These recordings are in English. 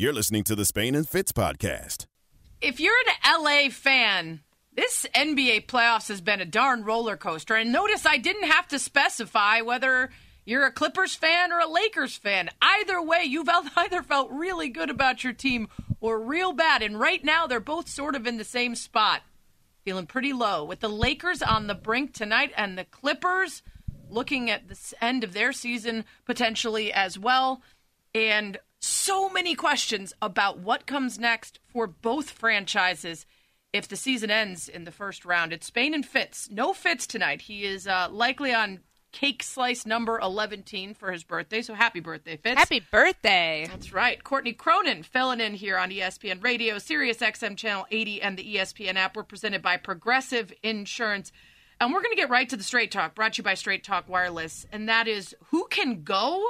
You're listening to the Spain and Fitz podcast. If you're an LA fan, this NBA playoffs has been a darn roller coaster. And notice I didn't have to specify whether you're a Clippers fan or a Lakers fan. Either way, you've either felt really good about your team or real bad. And right now, they're both sort of in the same spot, feeling pretty low. With the Lakers on the brink tonight and the Clippers looking at the end of their season potentially as well. And so many questions about what comes next for both franchises if the season ends in the first round. It's Spain and Fitz. No Fitz tonight. He is uh, likely on cake slice number 11 for his birthday. So happy birthday, Fitz. Happy birthday. That's right. Courtney Cronin filling in here on ESPN Radio, Sirius XM Channel 80, and the ESPN app. We're presented by Progressive Insurance. And we're going to get right to the straight talk, brought to you by Straight Talk Wireless. And that is who can go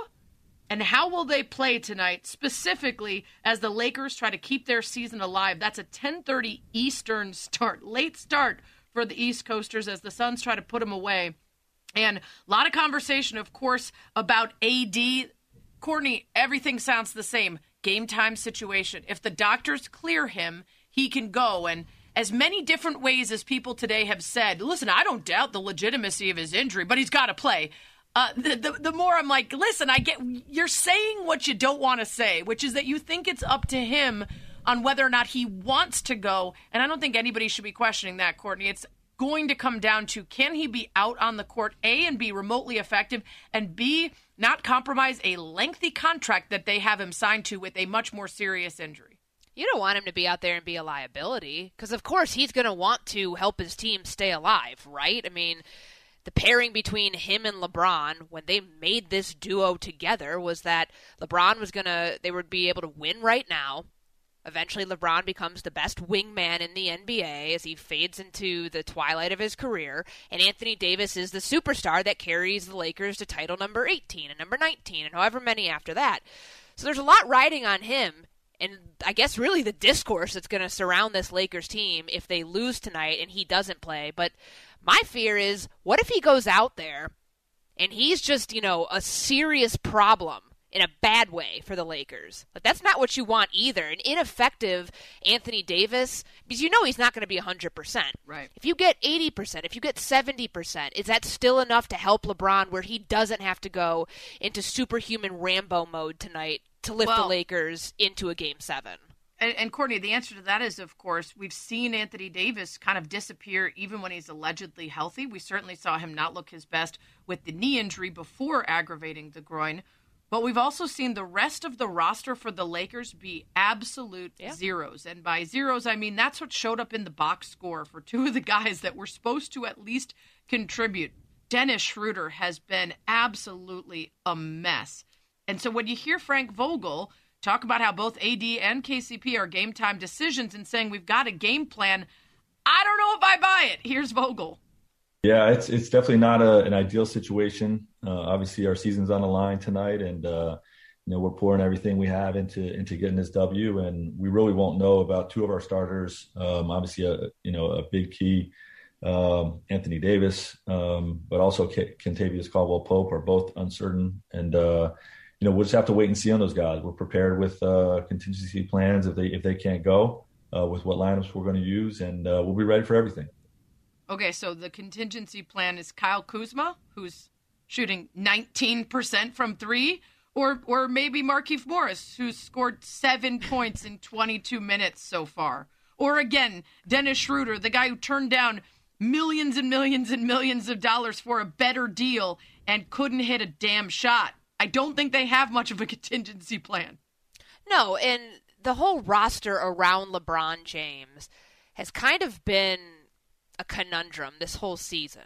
and how will they play tonight, specifically as the Lakers try to keep their season alive? That's a 10:30 Eastern start, late start for the East Coasters as the Suns try to put them away. And a lot of conversation, of course, about AD. Courtney, everything sounds the same. Game time situation. If the doctors clear him, he can go. And as many different ways as people today have said, listen, I don't doubt the legitimacy of his injury, but he's got to play. Uh, the, the, the more I'm like, listen, I get you're saying what you don't want to say, which is that you think it's up to him on whether or not he wants to go. And I don't think anybody should be questioning that, Courtney. It's going to come down to can he be out on the court, A, and be remotely effective, and B, not compromise a lengthy contract that they have him signed to with a much more serious injury. You don't want him to be out there and be a liability because, of course, he's going to want to help his team stay alive, right? I mean, the pairing between him and LeBron when they made this duo together was that LeBron was going to, they would be able to win right now. Eventually, LeBron becomes the best wingman in the NBA as he fades into the twilight of his career, and Anthony Davis is the superstar that carries the Lakers to title number 18 and number 19 and however many after that. So there's a lot riding on him, and I guess really the discourse that's going to surround this Lakers team if they lose tonight and he doesn't play. But my fear is what if he goes out there and he's just, you know, a serious problem in a bad way for the Lakers. Like that's not what you want either. An ineffective Anthony Davis because you know he's not going to be 100%. Right. If you get 80%, if you get 70%, is that still enough to help LeBron where he doesn't have to go into superhuman Rambo mode tonight to lift well, the Lakers into a game 7? And, and, Courtney, the answer to that is, of course, we've seen Anthony Davis kind of disappear even when he's allegedly healthy. We certainly saw him not look his best with the knee injury before aggravating the groin. But we've also seen the rest of the roster for the Lakers be absolute yeah. zeros. And by zeros, I mean that's what showed up in the box score for two of the guys that were supposed to at least contribute. Dennis Schroeder has been absolutely a mess. And so when you hear Frank Vogel, talk about how both AD and KCP are game time decisions and saying we've got a game plan. I don't know if I buy it. Here's Vogel. Yeah, it's it's definitely not a, an ideal situation. Uh, obviously, our season's on the line tonight, and uh, you know we're pouring everything we have into into getting this W. And we really won't know about two of our starters. Um, obviously, a you know a big key, um, Anthony Davis, um, but also Kentavious Caldwell Pope are both uncertain. And uh, you know, we'll just have to wait and see on those guys. We're prepared with uh, contingency plans if they if they can't go, uh, with what lineups we're going to use, and uh, we'll be ready for everything. Okay, so the contingency plan is Kyle Kuzma, who's shooting 19% from three, or or maybe Markieff Morris, who's scored seven points in 22 minutes so far, or again Dennis Schroeder, the guy who turned down millions and millions and millions of dollars for a better deal and couldn't hit a damn shot. I don't think they have much of a contingency plan. No, and the whole roster around LeBron James has kind of been a conundrum this whole season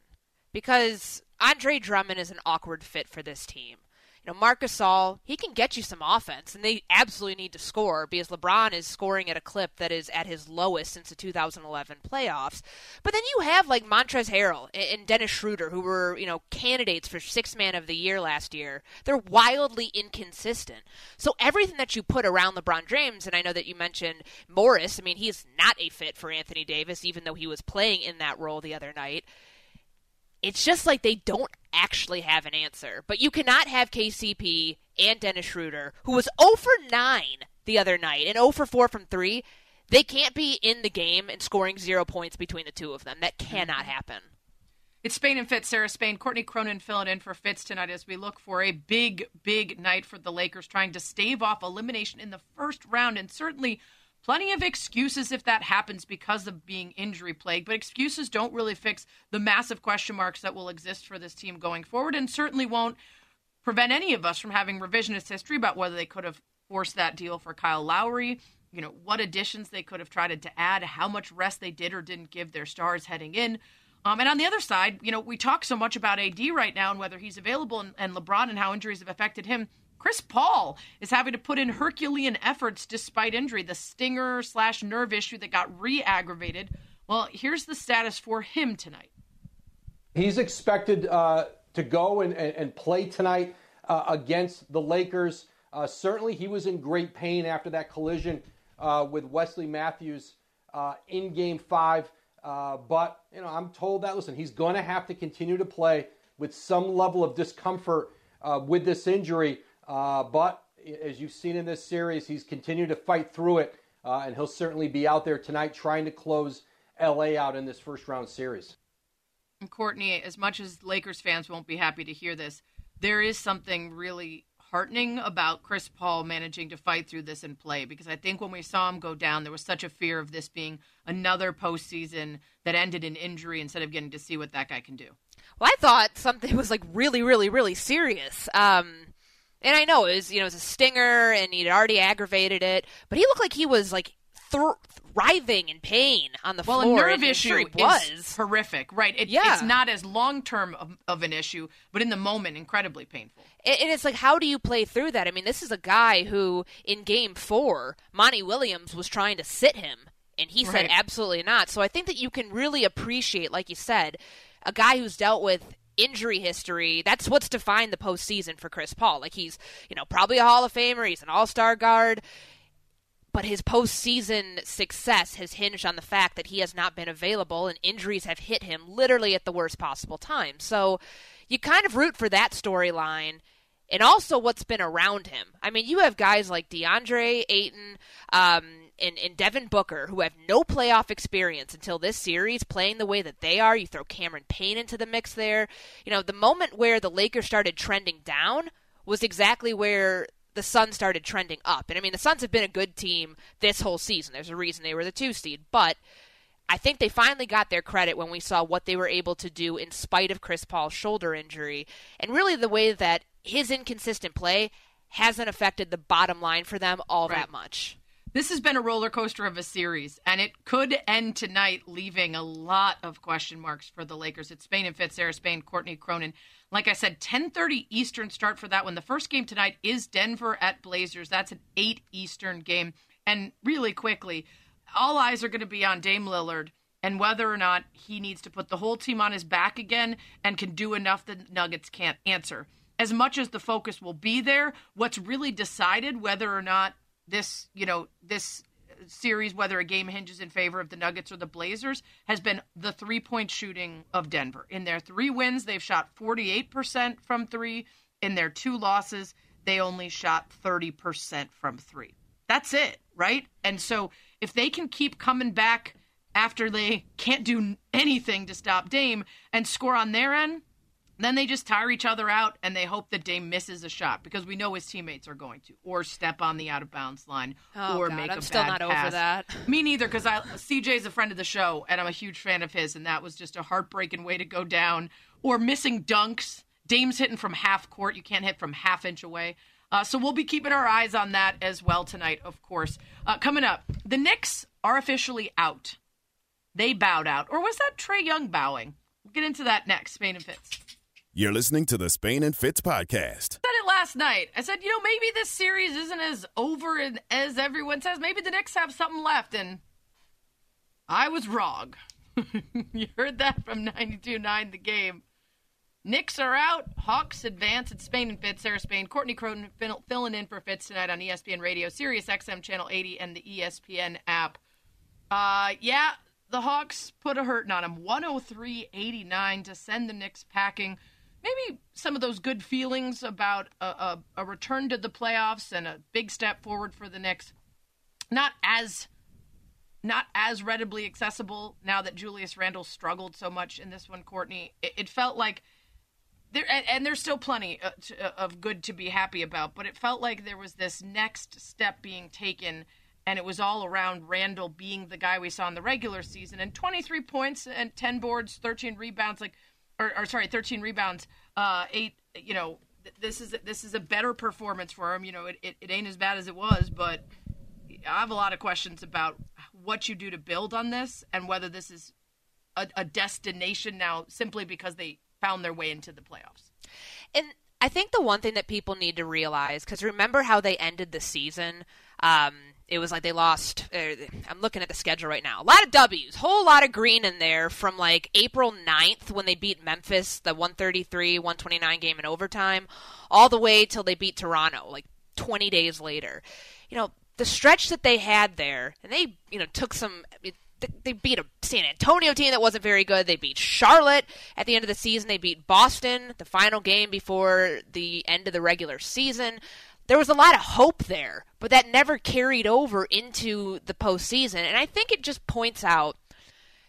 because Andre Drummond is an awkward fit for this team you know, Marcus Gasol, he can get you some offense, and they absolutely need to score because LeBron is scoring at a clip that is at his lowest since the 2011 playoffs. But then you have like Montrezl Harrell and Dennis Schroeder, who were, you know, candidates for six man of the year last year. They're wildly inconsistent. So everything that you put around LeBron James, and I know that you mentioned Morris, I mean, he's not a fit for Anthony Davis, even though he was playing in that role the other night it's just like they don't actually have an answer. But you cannot have KCP and Dennis Schroeder, who was 0 for 9 the other night and 0 for 4 from 3. They can't be in the game and scoring zero points between the two of them. That cannot mm-hmm. happen. It's Spain and Fitz, Sarah Spain. Courtney Cronin filling in for Fitz tonight as we look for a big, big night for the Lakers, trying to stave off elimination in the first round. And certainly plenty of excuses if that happens because of being injury plagued. But excuses don't really fix the massive question marks that will exist for this team going forward, and certainly won't prevent any of us from having revisionist history about whether they could have forced that deal for Kyle Lowry. You know, what additions they could have tried to add, how much rest they did or didn't give their stars heading in. Um, and on the other side, you know, we talk so much about AD right now and whether he's available and, and LeBron and how injuries have affected him. Chris Paul is having to put in Herculean efforts despite injury, the stinger slash nerve issue that got re aggravated. Well, here's the status for him tonight. He's expected uh, to go and, and, and play tonight uh, against the Lakers. Uh, certainly, he was in great pain after that collision uh, with Wesley Matthews uh, in Game Five. Uh, but you know, I'm told that listen, he's going to have to continue to play with some level of discomfort with this injury. Uh, but as you've seen in this series, he's continued to fight through it, uh, and he'll certainly be out there tonight trying to close LA out in this first round series. And Courtney, as much as Lakers fans won't be happy to hear this, there is something really heartening about Chris Paul managing to fight through this and play because I think when we saw him go down, there was such a fear of this being another postseason that ended in injury instead of getting to see what that guy can do. Well, I thought something was like really, really, really serious. Um, and I know it was, you know, it was a stinger and he'd already aggravated it, but he looked like he was like th- writhing in pain on the well, floor. Well, a nerve issue sure was is horrific, right? It, yeah. It's not as long term of, of, an issue, but in the moment, incredibly painful. And, and it's like, how do you play through that? I mean, this is a guy who, in game four, Monty Williams was trying to sit him, and he right. said absolutely not. So I think that you can really appreciate, like you said, a guy who's dealt with injury history. That's what's defined the postseason for Chris Paul. Like he's, you know, probably a Hall of Famer. He's an All Star guard but his postseason success has hinged on the fact that he has not been available and injuries have hit him literally at the worst possible time. So you kind of root for that storyline and also what's been around him. I mean, you have guys like DeAndre Ayton um, and, and Devin Booker who have no playoff experience until this series, playing the way that they are. You throw Cameron Payne into the mix there. You know, the moment where the Lakers started trending down was exactly where the Suns started trending up. And I mean, the Suns have been a good team this whole season. There's a reason they were the two seed. But I think they finally got their credit when we saw what they were able to do in spite of Chris Paul's shoulder injury. And really the way that his inconsistent play hasn't affected the bottom line for them all right. that much. This has been a roller coaster of a series, and it could end tonight, leaving a lot of question marks for the Lakers. It's Spain and Fitz, Sarah Spain, Courtney Cronin. Like I said, 10:30 Eastern start for that one. The first game tonight is Denver at Blazers. That's an 8 Eastern game. And really quickly, all eyes are going to be on Dame Lillard and whether or not he needs to put the whole team on his back again and can do enough the Nuggets can't answer. As much as the focus will be there, what's really decided whether or not this, you know, this series, whether a game hinges in favor of the Nuggets or the Blazers, has been the three point shooting of Denver. In their three wins, they've shot 48% from three. In their two losses, they only shot 30% from three. That's it, right? And so if they can keep coming back after they can't do anything to stop Dame and score on their end, then they just tire each other out and they hope that Dame misses a shot because we know his teammates are going to, or step on the out of bounds line, oh, or God, make I'm a still bad not pass. over that. Me neither, because I CJ's a friend of the show and I'm a huge fan of his, and that was just a heartbreaking way to go down. Or missing dunks. Dame's hitting from half court. You can't hit from half inch away. Uh, so we'll be keeping our eyes on that as well tonight, of course. Uh, coming up, the Knicks are officially out. They bowed out, or was that Trae Young bowing? We'll get into that next. Spain and Fitz. You're listening to the Spain and Fitz podcast. I said it last night. I said, you know, maybe this series isn't as over as everyone says. Maybe the Knicks have something left, and I was wrong. you heard that from 92.9 The Game. Knicks are out. Hawks advance. It's Spain and Fitz. Sarah Spain. Courtney Cronin filling in for Fitz tonight on ESPN Radio, Sirius XM Channel 80, and the ESPN app. Uh, yeah, the Hawks put a hurting on them. 103-89 to send the Knicks packing maybe some of those good feelings about a, a, a return to the playoffs and a big step forward for the Knicks not as not as readily accessible now that Julius Randle struggled so much in this one, Courtney. It, it felt like there, and, and, there's still plenty uh, to, uh, of good to be happy about, but it felt like there was this next step being taken, and it was all around Randle being the guy we saw in the regular season, and 23 points and 10 boards, 13 rebounds, like, or, or sorry, 13 rebounds, uh, eight. You know, this is this is a better performance for him. You know, it, it, it ain't as bad as it was, but I have a lot of questions about what you do to build on this and whether this is a, a destination now simply because they found their way into the playoffs. And I think the one thing that people need to realize, because remember how they ended the season. Um, it was like they lost. Uh, I'm looking at the schedule right now. A lot of W's, whole lot of green in there from like April 9th when they beat Memphis, the 133 129 game in overtime, all the way till they beat Toronto, like 20 days later. You know, the stretch that they had there, and they you know took some. They beat a San Antonio team that wasn't very good. They beat Charlotte at the end of the season. They beat Boston the final game before the end of the regular season. There was a lot of hope there, but that never carried over into the postseason. And I think it just points out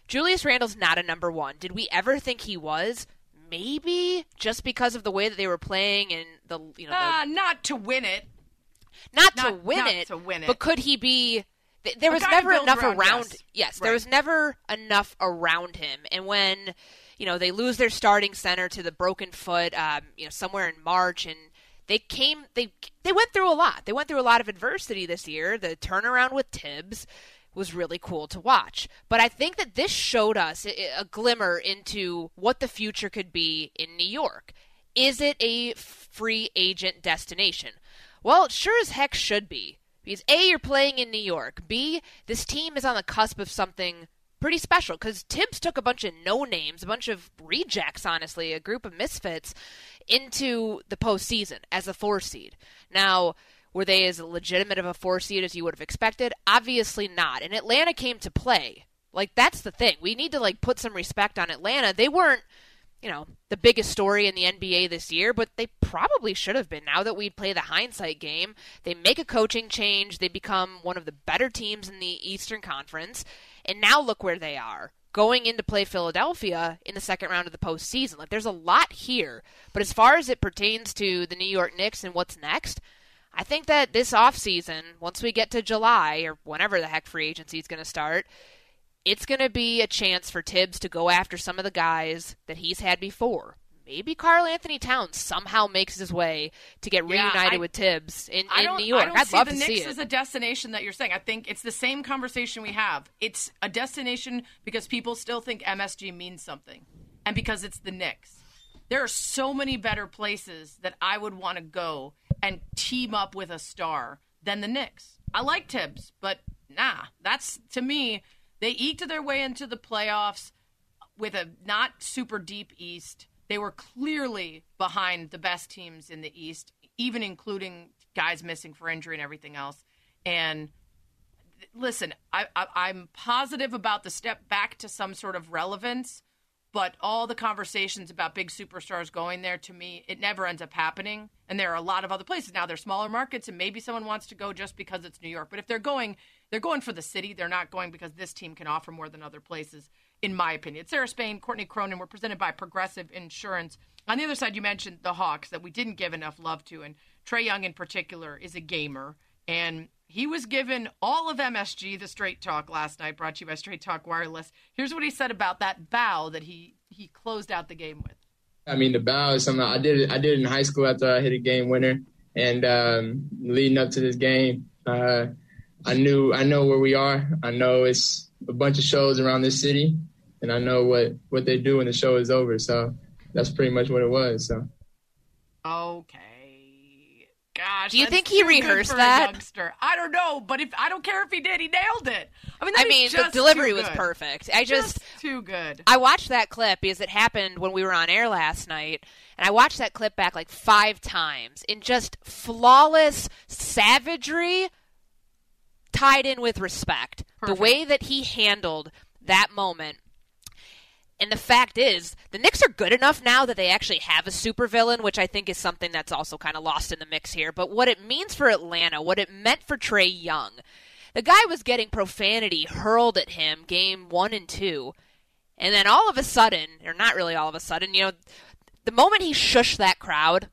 Julius Randle's not a number one. Did we ever think he was? Maybe just because of the way that they were playing and the you know the, uh, not to win it not, not to win not it, to win it. but could he be? There was never enough around, around. yes. Yes, Right. there was never enough around him. And when you know they lose their starting center to the broken foot, um, you know somewhere in March, and they came, they they went through a lot. They went through a lot of adversity this year. The turnaround with Thibs was really cool to watch. But I think that this showed us a, glimmer into what the future could be in New York. Is it a free agent destination? Well, it sure as heck should be. Because A, you're playing in New York. B, this team is on the cusp of something pretty special. Because Thibs took a bunch of no names, a bunch of rejects, honestly, a group of misfits, into the postseason as a four seed. Now, were they as legitimate of a four seed as you would have expected? Obviously not. And Atlanta came to play. Like that's the thing. We need to like put some respect on Atlanta. They weren't you know, the biggest story in the NBA this year, but they probably should have been. Now that we play the hindsight game, they make a coaching change, they become one of the better teams in the Eastern Conference, and now look where they are. Going in to play Philadelphia in the second round of the postseason. Like there's a lot here. But as far as it pertains to the New York Knicks and what's next, I think that this offseason, once we get to July or whenever the heck free agency is going to start, it's going to be a chance for Thibs to go after some of the guys that he's had before. Maybe Karl-Anthony Towns somehow makes his way to get Yeah, reunited I- with Thibs in, in New York. I don't would see love the to Knicks see it. as a destination that you're saying. I think it's the same conversation we have. It's a destination because people still think MSG means something, and because it's the Knicks. There are so many better places that I would want to go and team up with a star than the Knicks. I like Thibs, but nah, that's to me. They eked their way into the playoffs with a not super deep East. They were clearly behind the best teams in the East, even including guys missing for injury and everything else. And listen, I, I'm positive about the step back to some sort of relevance, but all the conversations about big superstars going there, to me, it never ends up happening. And there are a lot of other places now. They're smaller markets, and maybe someone wants to go just because it's New York. But if they're going, they're going for the city. They're not going because this team can offer more than other places, in my opinion. Sarah Spain, Courtney Cronin. We're presented by Progressive Insurance. On the other side, you mentioned the Hawks that we didn't give enough love to, and Trae Young in particular is a gamer, and he was given all of MSG the Straight Talk last night, brought to you by Straight Talk Wireless. Here's what he said about that bow that he he closed out the game with. I mean, the bow is something I did. I did in high school after I hit a game winner, and um, leading up to this game, uh, I knew I know where we are. I know it's a bunch of shows around this city, and I know what what they do when the show is over. So that's pretty much what it was. So Okay. Gosh. Do you think he too rehearsed that? youngster. I don't know, but if I don't care if he did, he nailed it. I mean, I mean, the delivery was perfect. I just, too good. I watched that clip because it happened when we were on air last night, and I watched that clip back like five times in just flawless savagery tied in with respect. The way that he handled that moment. And the fact is, the Knicks are good enough now that they actually have a supervillain, which I think is something that's also kind of lost in the mix here. But what it means for Atlanta, what it meant for Trae Young, the guy was getting profanity hurled at him game one and two. And then all of a sudden, or not really all of a sudden, you know, the moment he shushed that crowd,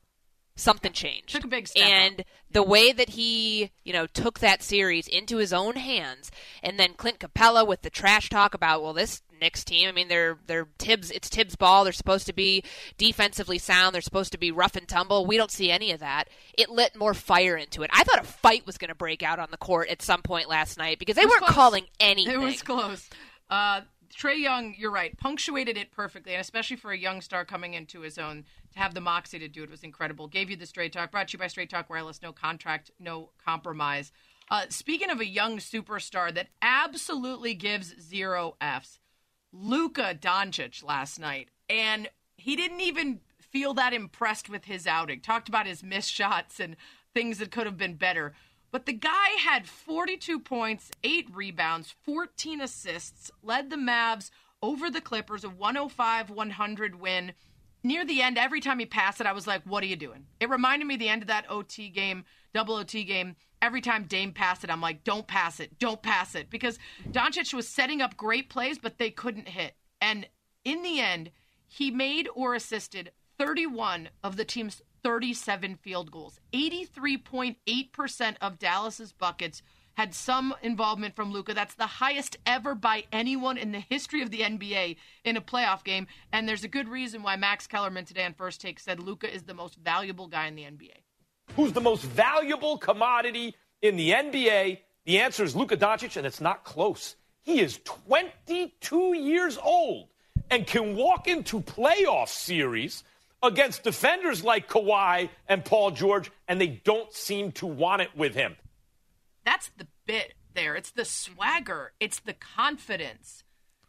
something changed. Took a big step. And up. the way that he, you know, took that series into his own hands, and then Clint Capela with the trash talk about, well, this Knicks team, I mean, they're they're Thibs, it's Thibs ball. They're supposed to be defensively sound. They're supposed to be rough and tumble. We don't see any of that. It lit more fire into it. I thought a fight was going to break out on the court at some point last night because they weren't close. calling anything. It was close. Uh, Trae Young, you're right, punctuated it perfectly, and especially for a young star coming into his own, to have the moxie to do it was incredible. Gave you the straight talk. Brought to you by Straight Talk Wireless. No contract, no compromise. Uh, speaking of a young superstar that absolutely gives zero Fs, Luka Doncic last night, and he didn't even feel that impressed with his outing. Talked about his missed shots and things that could have been better. But the guy had 42 points, 8 rebounds, 14 assists, led the Mavs over the Clippers, a 105 100 win. Near the end, every time he passed it, I was like, what are you doing? It reminded me the end of that OT game, double OT game. Every time Dame passed it, I'm like, don't pass it, don't pass it. Because Doncic was setting up great plays, but they couldn't hit. And in the end, he made or assisted 31 of the team's 37 field goals. 83.8% of Dallas's buckets had some involvement from Luka. That's the highest ever by anyone in the history of the NBA in a playoff game. And there's a good reason why Max Kellerman today on First Take said Luka is the most valuable guy in the NBA. Who's the most valuable commodity in the NBA? The answer is Luka Doncic, and it's not close. He is 22 years old and can walk into playoff series against defenders like Kawhi and Paul George, and they don't seem to want it with him. That's the bit there. It's the swagger, it's the confidence.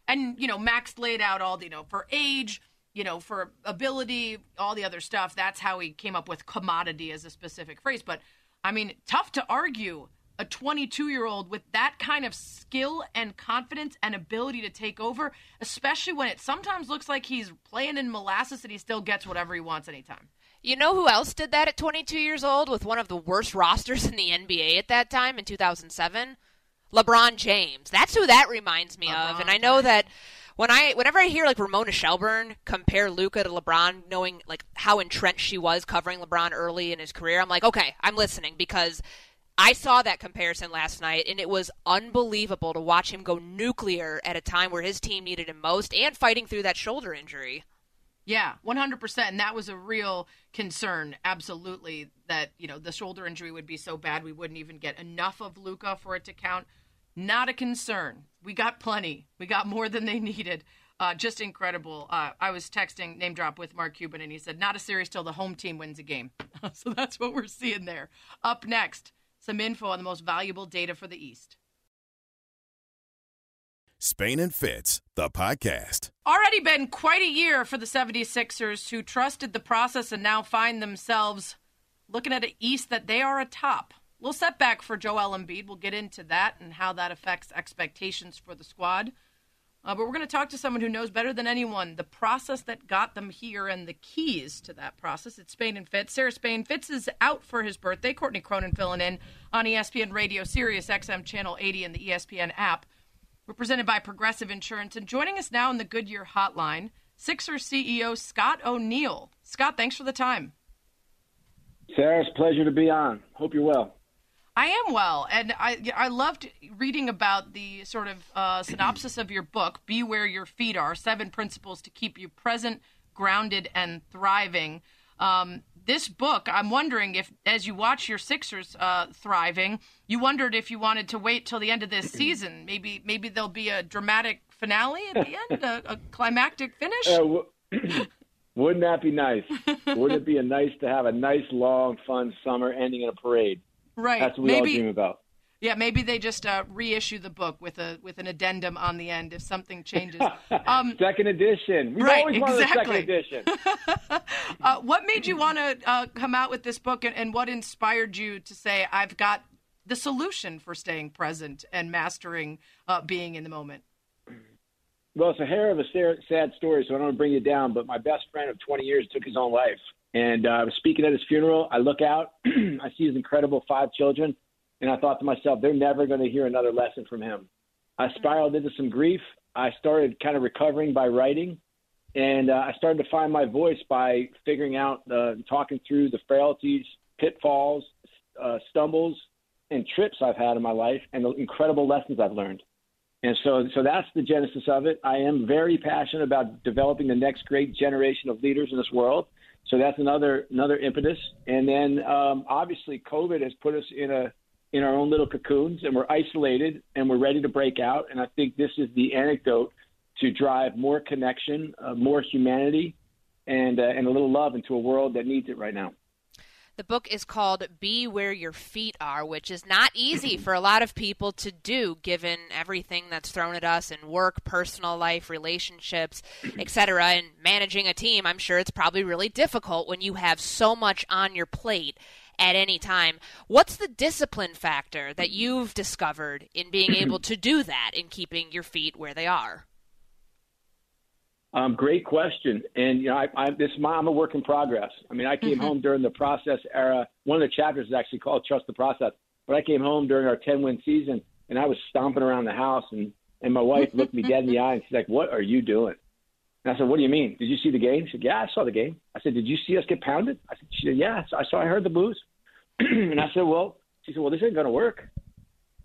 And, you know, Max laid out all, you know, for age, you know, for ability, all the other stuff. That's how he came up with commodity as a specific phrase. But, I mean, tough to argue a 22 year old with that kind of skill and confidence and ability to take over, especially when it sometimes looks like he's playing in molasses and he still gets whatever he wants anytime. You know who else did that at 22 years old with one of the worst rosters in the NBA at that time in 2007? LeBron James. That's who that reminds me LeBron of. And I know that when I whenever I hear like Ramona Shelburne compare Luka to LeBron, knowing like how entrenched she was covering LeBron early in his career, I'm like, okay, I'm listening because I saw that comparison last night, and it was unbelievable to watch him go nuclear at a time where his team needed him most and fighting through that shoulder injury. Yeah, 100%. And that was a real concern, absolutely, that, you know, the shoulder injury would be so bad we wouldn't even get enough of Luka for it to count. Not a concern. We got plenty. We got more than they needed. Uh, just incredible. Uh, I was texting name drop with Mark Cuban, and he said, not a series till the home team wins a game. so that's what we're seeing there. Up next, some info on the most valuable data for the East. Spain and Fitz, the podcast. Already been quite a year for the 76ers who trusted the process and now find themselves looking at an East that they are atop. Little setback for Joel Embiid. We'll get into that and how that affects expectations for the squad. Uh, but we're going to talk to someone who knows better than anyone the process that got them here and the keys to that process. It's Spain and Fitz. Sarah Spain. Fitz is out for his birthday. Courtney Cronin filling in on ESPN Radio, Sirius XM Channel 80, and the ESPN app. We're presented by Progressive Insurance. And joining us now in the Goodyear Hotline, Sixers CEO Scott O'Neill. Scott, thanks for the time. Sarah, it's a pleasure to be on. Hope you're well. I am well, and I I loved reading about the sort of uh, synopsis of your book, "Be Where Your Feet Are: Seven Principles to Keep You Present, Grounded, and Thriving." Um, this book, I'm wondering if, as you watch your Sixers uh, thriving, you wondered if you wanted to wait till the end of this season. Maybe maybe there'll be a dramatic finale at the end, a, a climactic finish. Uh, w- wouldn't that be nice? Wouldn't it be a nice to have a nice, long, fun summer ending in a parade? Right? That's what we maybe all dream about. Yeah, maybe they just uh, reissue the book with a with an addendum on the end if something changes. Um, second edition. We've right, exactly. a second edition. uh, what made you want to uh, come out with this book, and, and what inspired you to say, "I've got the solution for staying present and mastering uh, being in the moment"? Well, it's a hair of a sad story, so I don't want to bring you down. But my best friend of 20 years took his own life, and uh, I was speaking at his funeral. I look out, I see his incredible five children, and I thought to myself, they're never going to hear another lesson from him. I spiraled into some grief. I started kind of recovering by writing, and uh, I started to find my voice by figuring out, uh, talking through the frailties, pitfalls, uh, stumbles, and trips I've had in my life, and the incredible lessons I've learned. And so, so that's the genesis of it. I am very passionate about developing the next great generation of leaders in this world. So that's another another impetus. And then, um, obviously, COVID has put us in a in our own little cocoons, and we're isolated, and we're ready to break out. And I think this is the anecdote to drive more connection, uh, more humanity, and uh, and a little love into a world that needs it right now. The book is called Be Where Your Feet Are, which is not easy for a lot of people to do given everything that's thrown at us in work, personal life, relationships, etc. And managing a team, I'm sure it's probably really difficult when you have so much on your plate at any time. What's the discipline factor that you've discovered in being able to do that in keeping your feet where they are? Um, great question. And you know, I, I, this I'm a work in progress. I mean, I came mm-hmm. home during the process era. One of the chapters is actually called "Trust the Process." But I came home during our 10 win season, and I was stomping around the house, and and my wife looked me dead in the eye, and she's like, "What are you doing?" And I said, "What do you mean? Did you see the game?" She said, "Yeah, I saw the game." I said, "Did you see us get pounded?" I said, "She said, yeah." So I saw. I heard the booze, and I said, "Well," she said, "Well, this ain't going to work."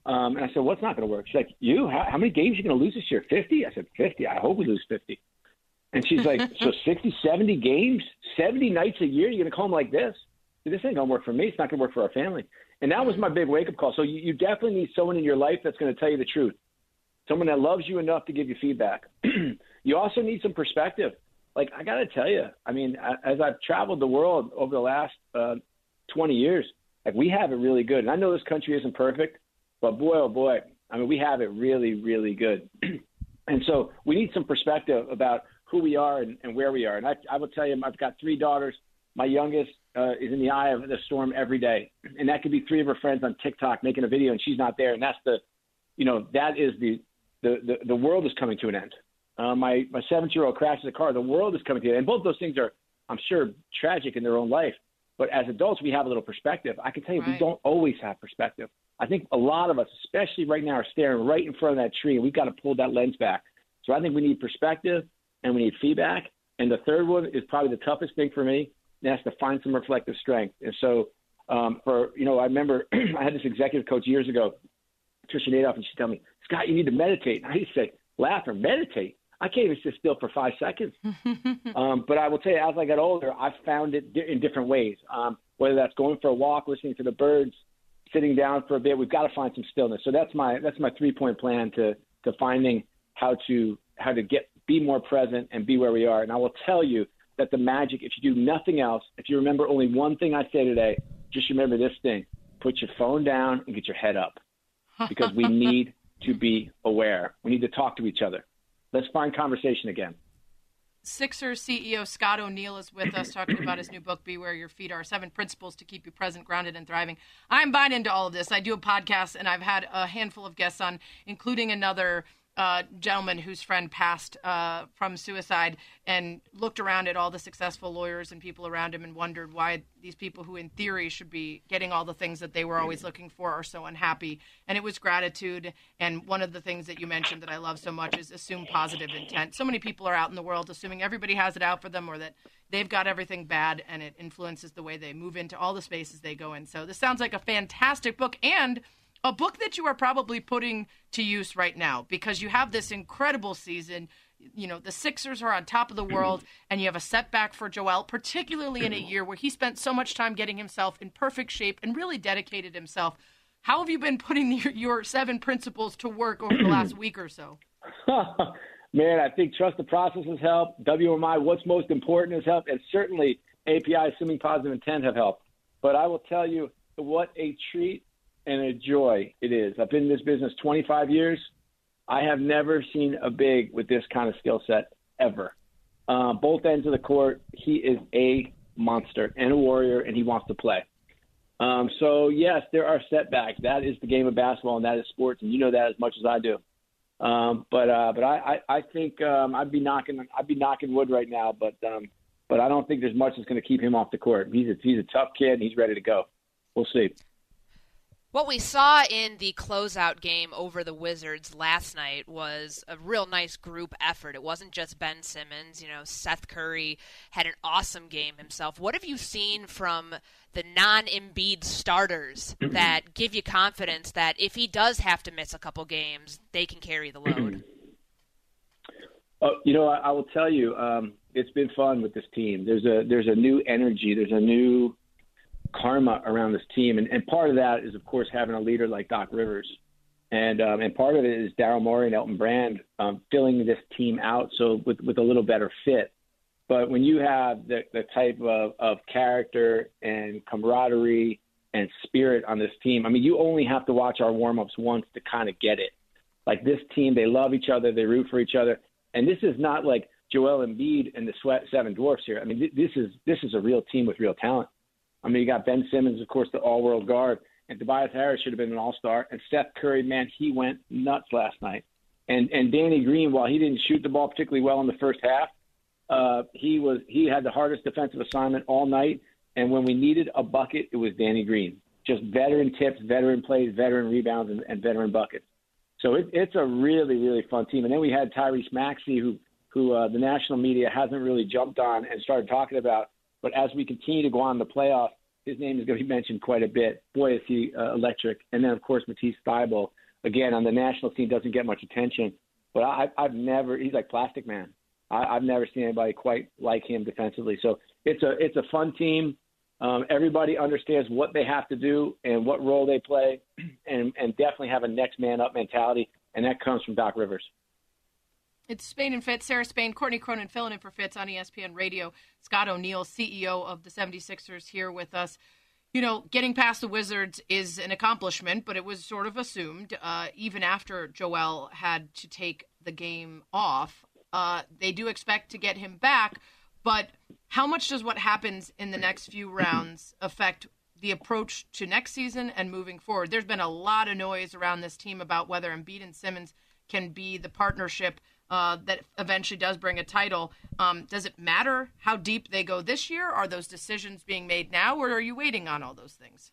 Um, and I said, "What's not going to work?" She's like, "You? How, how many games are you going to lose this year? 50?" I said, "50. I hope we lose 50." And she's like, so 60, 70 games, 70 nights a year, you're going to call them like this? This ain't going to work for me. It's not going to work for our family. And that was my big wake up call. So you, you definitely need someone in your life that's going to tell you the truth, someone that loves you enough to give you feedback. you also need some perspective. Like, I got to tell you, I mean, as I've traveled the world over the last uh, 20 years, like, we have it really good. And I know this country isn't perfect, but boy, oh boy, I mean, we have it really, really good. and so we need some perspective about who we are and, and where we are. And I, I will tell you, I've got three daughters. My youngest uh, is in the eye of the storm every day, and that could be three of her friends on TikTok making a video, and she's not there. And that's the, you know, that is the the the, the world is coming to an end. Uh, my my 17 year old crashes a car. The world is coming to an end. And both those things are, I'm sure, tragic in their own life. But as adults, we have a little perspective. I can tell you, right. we don't always have perspective. I think a lot of us, especially right now, are staring right in front of that tree, and we've got to pull that lens back. So I think we need perspective and we need feedback. And the third one is probably the toughest thing for me. And that's to find some reflective strength. And so, um, for you know, I remember I had this executive coach years ago, Tricia Nadoff, and she'd tell me, Scott, you need to meditate. And I used to say, laugh or meditate. I can't even sit still for five seconds. um, but I will tell you, as I got older, I found it in different ways. Um, whether that's going for a walk, listening to the birds, sitting down for a bit, we've got to find some stillness. So that's my that's my three point plan to to finding how to how to get be more present, and be where we are. And I will tell you that the magic, if you do nothing else, if you remember only one thing I say today, just remember this thing put your phone down and get your head up because we need to be aware. We need to talk to each other. Let's find conversation again. Sixers CEO Scott O'Neill is with us talking about his new book, Be Where Your Feet Are Seven Principles to Keep You Present, Grounded, and Thriving. I'm buying into all of this. I do a podcast, and I've had a handful of guests on, including another uh, gentleman whose friend passed uh, from suicide and looked around at all the successful lawyers and people around him and wondered why these people who, in theory, should be getting all the things that they were always looking for are so unhappy. And it was gratitude. And one of the things that you mentioned that I love so much is assume positive intent. So many people are out in the world assuming everybody has it out for them or that they've got everything bad and it influences the way they move into all the spaces they go in. So this sounds like a fantastic book. And a book that you are probably putting to use right now because you have this incredible season. You know, the Sixers are on top of the world, and you have a setback for Joel, particularly in a year where he spent so much time getting himself in perfect shape and really dedicated himself. How have you been putting your, your seven principles to work over the last week or so? Man, I think trust the process has helped. WMI, what's most important has helped, and certainly API, assuming positive intent, have helped. But I will tell you what a treat and a joy it is. I've been in this business 25 years. I have never seen a big with this kind of skill set ever. Uh, both ends of the court, he is a monster and a warrior, and he wants to play. Um, so yes, there are setbacks. That is the game of basketball, and that is sports, and you know that as much as I do. Um, but uh, but I, I, I think um, I'd be knocking I'd be knocking wood right now, but um, but I don't think there's much that's going to keep him off the court. He's a, he's a tough kid and he's ready to go. We'll see. What we saw in the closeout game over the Wizards last night was a real nice group effort. It wasn't just Ben Simmons. You know, Seth Curry had an awesome game himself. What have you seen from the non Embiid starters that give you confidence that if he does have to miss a couple games, they can carry the load? Oh, you know, I, I will tell you, um, it's been fun with this team. There's a there's a new energy. There's a new karma around this team, and, and part of that is, of course, having a leader like Doc Rivers, and um, and part of it is Daryl Morey and Elton Brand um, filling this team out so with with a little better fit. But when you have the, the type of, of character and camaraderie and spirit on this team, I mean, you only have to watch our warm ups once to kind of get it. Like this team, they love each other, they root for each other, and this is not like Joel Embiid and the Sweat Seven Dwarfs here. I mean, th- this is this is a real team with real talent. I mean, you got Ben Simmons, of course, the all-world guard, and Tobias Harris should have been an all-star. And Seth Curry, man, he went nuts last night. And and Danny Green, while he didn't shoot the ball particularly well in the first half, uh, he was he had the hardest defensive assignment all night. And when we needed a bucket, it was Danny Green. Just veteran tips, veteran plays, veteran rebounds, and, and veteran buckets. So it, it's a really really fun team. And then we had Tyrese Maxey, who who uh, the national media hasn't really jumped on and started talking about but as we continue to go on the playoffs, his name is going to be mentioned quite a bit. Boy, is he uh, electric. And then, of course, Matisse Thybulle, again, on the national scene, doesn't get much attention. But I, I've never, he's like Plastic Man. I, I've never seen anybody quite like him defensively. So it's a, it's a fun team. Um, everybody understands what they have to do and what role they play, and, and definitely have a next man up mentality. And that comes from Doc Rivers. It's Spain and Fitz, Sarah Spain, Courtney Cronin filling in for Fitz on ESPN Radio. Scott O'Neill, CEO of the 76ers, here with us. You know, getting past the Wizards is an accomplishment, but it was sort of assumed, uh, even after Joel had to take the game off. Uh, they do expect to get him back, but how much does what happens in the next few rounds affect the approach to next season and moving forward? There's been a lot of noise around this team about whether Embiid and Simmons can be the partnership uh, that eventually does bring a title. Um, does it matter how deep they go this year? Are those decisions being made now, or are you waiting on all those things?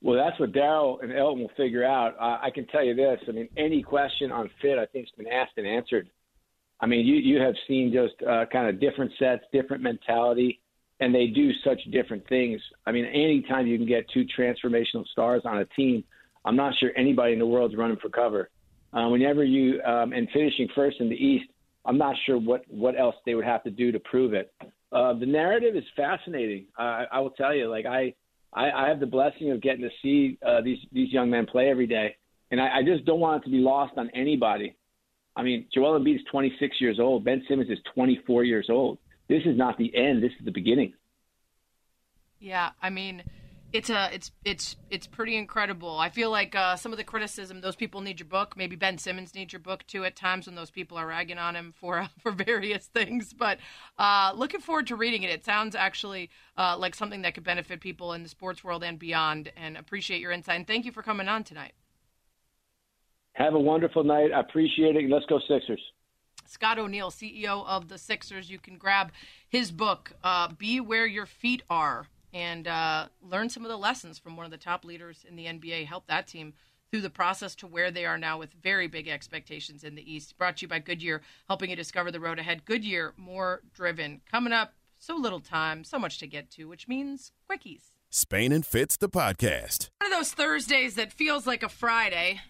Well, that's what Daryl and Elton will figure out. I can tell you this. I mean, any question on fit, I think, has been asked and answered. I mean, you you have seen just uh, kind of different sets, different mentality, and they do such different things. I mean, anytime you can get two transformational stars on a team, I'm not sure anybody in the world's running for cover. Uh, whenever you um, and finishing first in the East, I'm not sure what what else they would have to do to prove it. Uh, the narrative is fascinating. Uh, I will tell you, like I, I, I have the blessing of getting to see uh, these these young men play every day, and I, I just don't want it to be lost on anybody. I mean, Joel Embiid is 26 years old. Ben Simmons is 24 years old. This is not the end. This is the beginning. Yeah, I mean it's a it's it's it's pretty incredible. I feel like uh, some of the criticism those people need your book. Maybe Ben Simmons needs your book too at times when those people are ragging on him for uh, for various things. But uh, looking forward to reading it. It sounds actually uh, like something that could benefit people in the sports world and beyond. And appreciate your insight. And thank you for coming on tonight. Have a wonderful night. I appreciate it. Let's go Sixers. Scott O'Neill, CEO of the Sixers. You can grab his book, uh, "Be Where Your Feet Are." And uh, learn some of the lessons from one of the top leaders in the NBA. Help that team through the process to where they are now with very big expectations in the East. Brought to you by Goodyear, helping you discover the road ahead. Goodyear, more driven. Coming up, so little time, so much to get to, which means quickies. Spain and Fitz, the podcast. One of those Thursdays that feels like a Friday.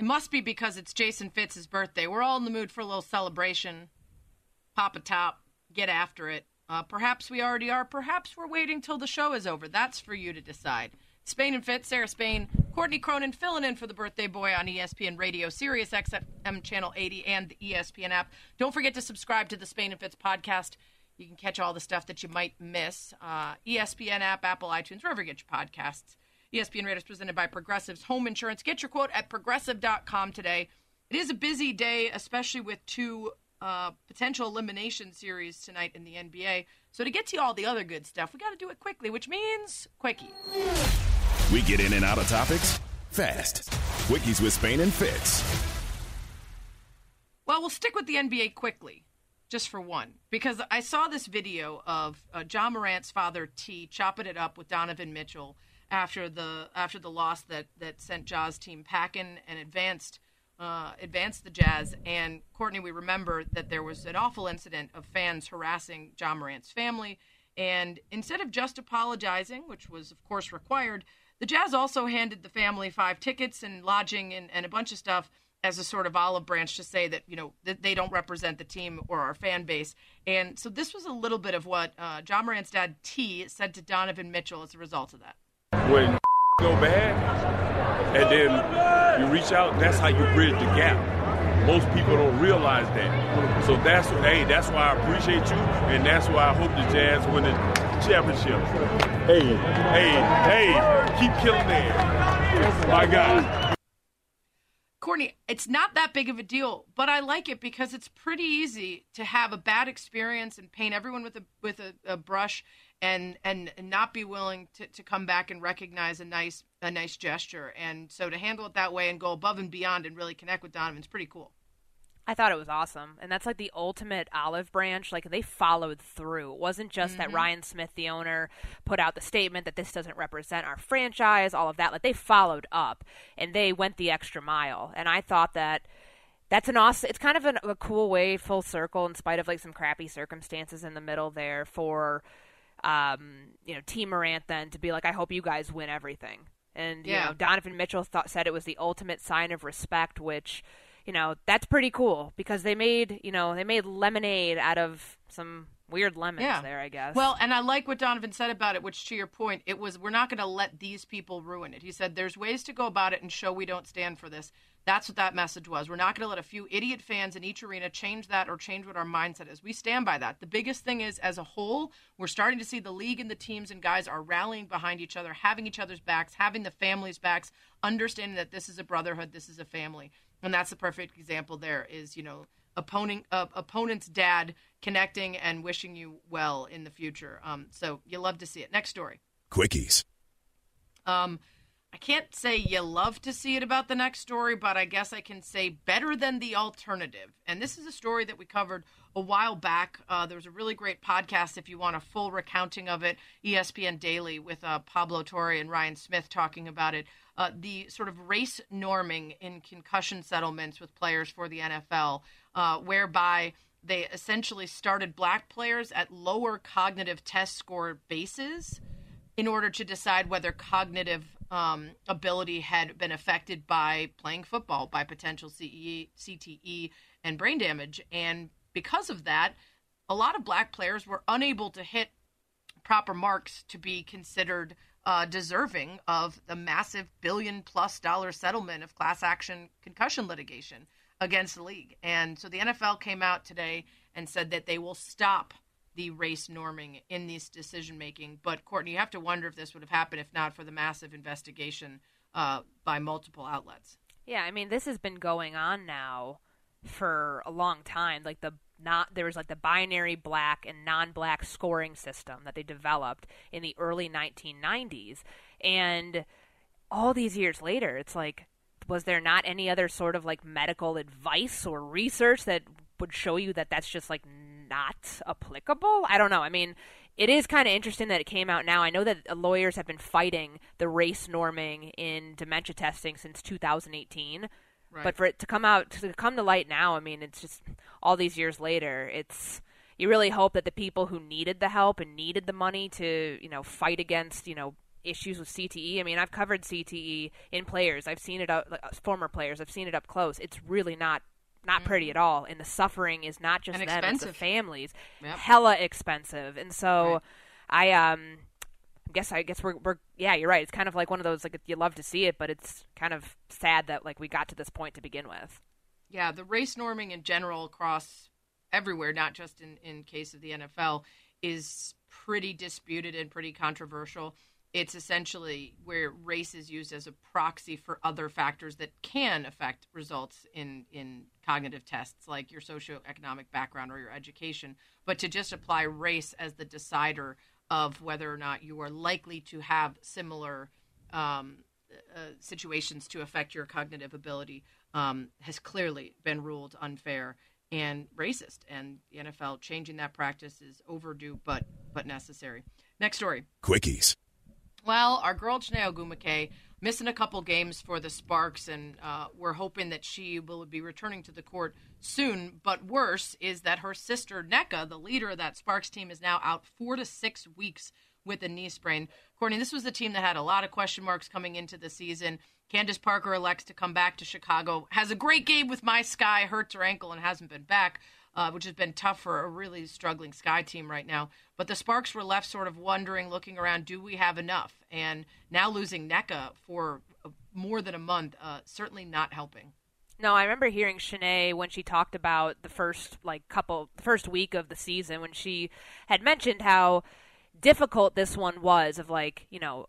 It must be because it's Jason Fitz's birthday. We're all in the mood for a little celebration. Pop a top, get after it. Uh, perhaps we already are. Perhaps we're waiting till the show is over. That's for you to decide. Spain and Fitz, Sarah Spain, Courtney Cronin filling in for the birthday boy on ESPN Radio, Sirius XM Channel 80, and the ESPN app. Don't forget to subscribe to the Spain and Fitz podcast. You can catch all the stuff that you might miss. Uh, ESPN app, Apple, iTunes, wherever you get your podcasts. ESPN Radio is presented by Progressive's Home Insurance. Get your quote at progressive.com today. It is a busy day, especially with two uh, potential elimination series tonight in the NBA. So to get to all the other good stuff, we got to do it quickly, which means quickie. We get in and out of topics fast. Quickies with Spain and Fitz. Well, we'll stick with the NBA quickly, just for one, because I saw this video of uh, Ja Morant's father Tee chopping it up with Donovan Mitchell after the after the loss that that sent Ja's team packing and advanced uh, advanced the Jazz. And Courtney, we remember that there was an awful incident of fans harassing Ja Morant's family. And instead of just apologizing, which was of course required, the Jazz also handed the family five tickets and lodging and, and a bunch of stuff as a sort of olive branch to say that you know that they don't represent the team or our fan base. And so this was a little bit of what uh, Ja Morant's dad Tee said to Donovan Mitchell as a result of that. When go bad, and then you reach out, that's how you bridge the gap. Most people don't realize that. So that's hey, that's why I appreciate you, and that's why I hope the Jazz win the championship. Hey, hey, hey, keep killing that. My God. Courtney, it's not that big of a deal, but I like it because it's pretty easy to have a bad experience and paint everyone with a with a, a brush and, and not be willing to, to come back and recognize a nice a nice gesture. And so to handle it that way and go above and beyond and really connect with Donovan's pretty cool. I thought it was awesome. And that's like the ultimate olive branch. Like they followed through. It wasn't just mm-hmm. that Ryan Smith, the owner, put out the statement that this doesn't represent our franchise, all of that. Like they followed up and they went the extra mile. And I thought that that's an awesome it's kind of an, a cool way full circle in spite of like some crappy circumstances in the middle there for um you know team morant then to be like i hope you guys win everything and you know donovan mitchell thought said it was the ultimate sign of respect which you know, that's pretty cool because they made, you know, they made lemonade out of some weird lemons yeah. there, I guess. Well, and I like what Donovan said about it, which to your point, it was we're not going to let these people ruin it. He said there's ways to go about it and show we don't stand for this. That's what that message was. We're not going to let a few idiot fans in each arena change that or change what our mindset is. We stand by that. The biggest thing is, as a whole, we're starting to see the league and the teams and guys are rallying behind each other, having each other's backs, having the families' backs, understanding that this is a brotherhood, this is a family and that's the perfect example. There is, you know, opponent uh, opponent's dad connecting and wishing you well in the future. Um, so you love to see it. Next story. Quickies. Um, I can't say you love to see it about the next story, but I guess I can say better than the alternative. And this is a story that we covered a while back. Uh, there was a really great podcast, if you want a full recounting of it, ESPN Daily with uh, Pablo Torre and Ryan Smith talking about it uh, the sort of race norming in concussion settlements with players for the NFL, uh, whereby they essentially started black players at lower cognitive test score bases in order to decide whether cognitive um, ability had been affected by playing football, by potential CE, CTE, and brain damage. And because of that, a lot of black players were unable to hit proper marks to be considered uh, deserving of the massive billion plus dollar settlement of class action concussion litigation against the league. And so the NFL came out today and said that they will stop the race norming in this decision making. But Courtney, you have to wonder if this would have happened if not for the massive investigation uh, by multiple outlets. Yeah, I mean, this has been going on now for a long time. Like the not there was like the binary black and non-black scoring system that they developed in the early 1990s and all these years later it's like was there not any other sort of like medical advice or research that would show you that that's just like not applicable i don't know i mean it is kind of interesting that it came out now. I know that lawyers have been fighting the race norming in dementia testing since 2018. Right. But for it to come out to come to light now, I mean, it's just all these years later. It's you really hope that the people who needed the help and needed the money to you know fight against you know issues with CTE. I mean, I've covered CTE in players. I've seen it up former players. I've seen it up close. It's really not not pretty mm-hmm. at all, and the suffering is not just and them; expensive. it's the families. Yep. Hella expensive, and so right. I um I guess I guess we're we're yeah, you're right. It's kind of like one of those like you love to see it, but it's kind of sad that like we got to this point to begin with. Yeah, the race norming in general across everywhere, not just in in case of the NFL, is pretty disputed and pretty controversial. It's essentially where race is used as a proxy for other factors that can affect results in in cognitive tests like your socioeconomic background or your education, but to just apply race as the decider of whether or not you are likely to have similar um, uh, situations to affect your cognitive ability um, has clearly been ruled unfair and racist. And the NFL changing that practice is overdue, but but necessary. Next story. Quickies. Well, our girl Chiney Ogwumike missing a couple games for the Sparks, and uh, we're hoping that she will be returning to the court soon. But worse is that her sister Nneka, the leader of that Sparks team, is now out four to six weeks with a knee sprain. Courtney, this was a team that had a lot of question marks coming into the season. Candace Parker elects to come back to Chicago, has a great game with my Sky, hurts her ankle and hasn't been back, uh, which has been tough for a really struggling Sky team right now. But the Sparks were left sort of wondering, looking around, do we have enough? And now losing Nneka for more than a month, uh, certainly not helping. No, I remember hearing Chiney when she talked about the first like couple, the first week of the season when she had mentioned how difficult this one was of like you know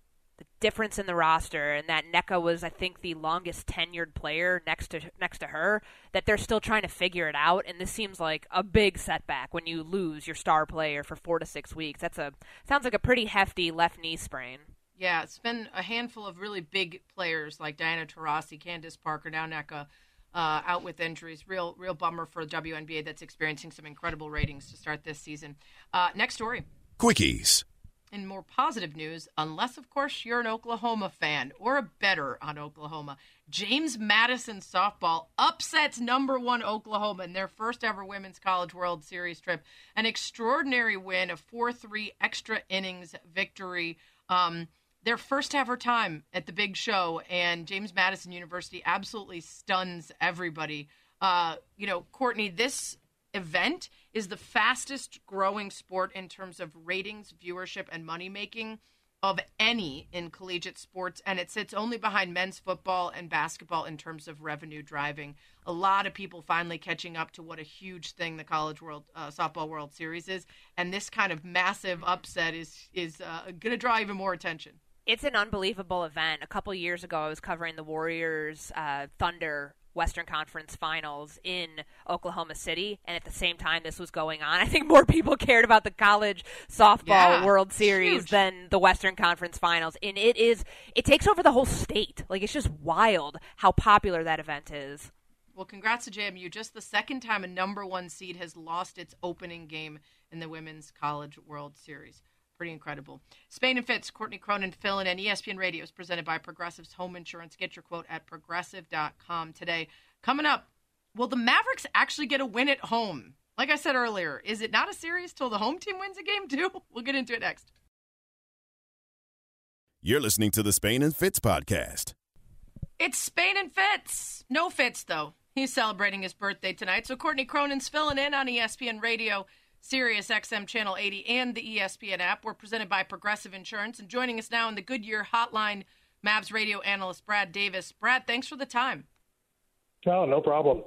difference in the roster and that Nneka was I think the longest tenured player next to next to her that they're still trying to figure it out and this seems like a big setback when you lose your star player for 4 to 6 weeks that's a sounds like a pretty hefty left knee sprain yeah it's been a handful of really big players like Diana Taurasi Candace Parker now Nneka uh, out with injuries. Real, real bummer for the WNBA that's experiencing some incredible ratings to start this season. Uh, next story. Quickies. In more positive news, unless, of course, you're an Oklahoma fan or a better on Oklahoma, James Madison softball upsets number one Oklahoma in their first ever Women's College World Series trip. An extraordinary win, a 4 3 extra innings victory. Um, their first ever time at the big show, and James Madison University absolutely stuns everybody. Uh, you know, Courtney, this event is the fastest growing sport in terms of ratings, viewership, and money making of any in collegiate sports, and it sits only behind men's football and basketball in terms of revenue driving. A lot of people finally catching up to what a huge thing the College World uh, Softball World Series is, and this kind of massive upset is is uh, going to draw even more attention. It's an unbelievable event. A couple years ago, I was covering the Warriors uh, Thunder Western Conference Finals in Oklahoma City, and at the same time this was going on, I think more people cared about the college softball Yeah, World Series huge. than the Western Conference Finals. And it is it takes over the whole state. Like it's just wild how popular that event is. Well, congrats to JMU. Just the second time a number one seed has lost its opening game in the Women's College World Series. Pretty incredible. Spain and Fitz, Courtney Cronin, and E ESPN Radio is presented by Progressive's Home Insurance. Get your quote at progressive.com today. Coming up, will the Mavericks actually get a win at home? Like I said earlier, is it not a series till the home team wins a game, too? We'll get into it next. You're listening to the Spain and Fitz podcast. It's Spain and Fitz. No Fitz, though. He's celebrating his birthday tonight. So Courtney Cronin's filling in on ESPN Radio, Sirius XM Channel 80, and the ESPN app. We're presented by Progressive Insurance. And joining us now in the Goodyear Hotline, Mavs radio analyst Brad Davis. Brad, thanks for the time. No, no problem.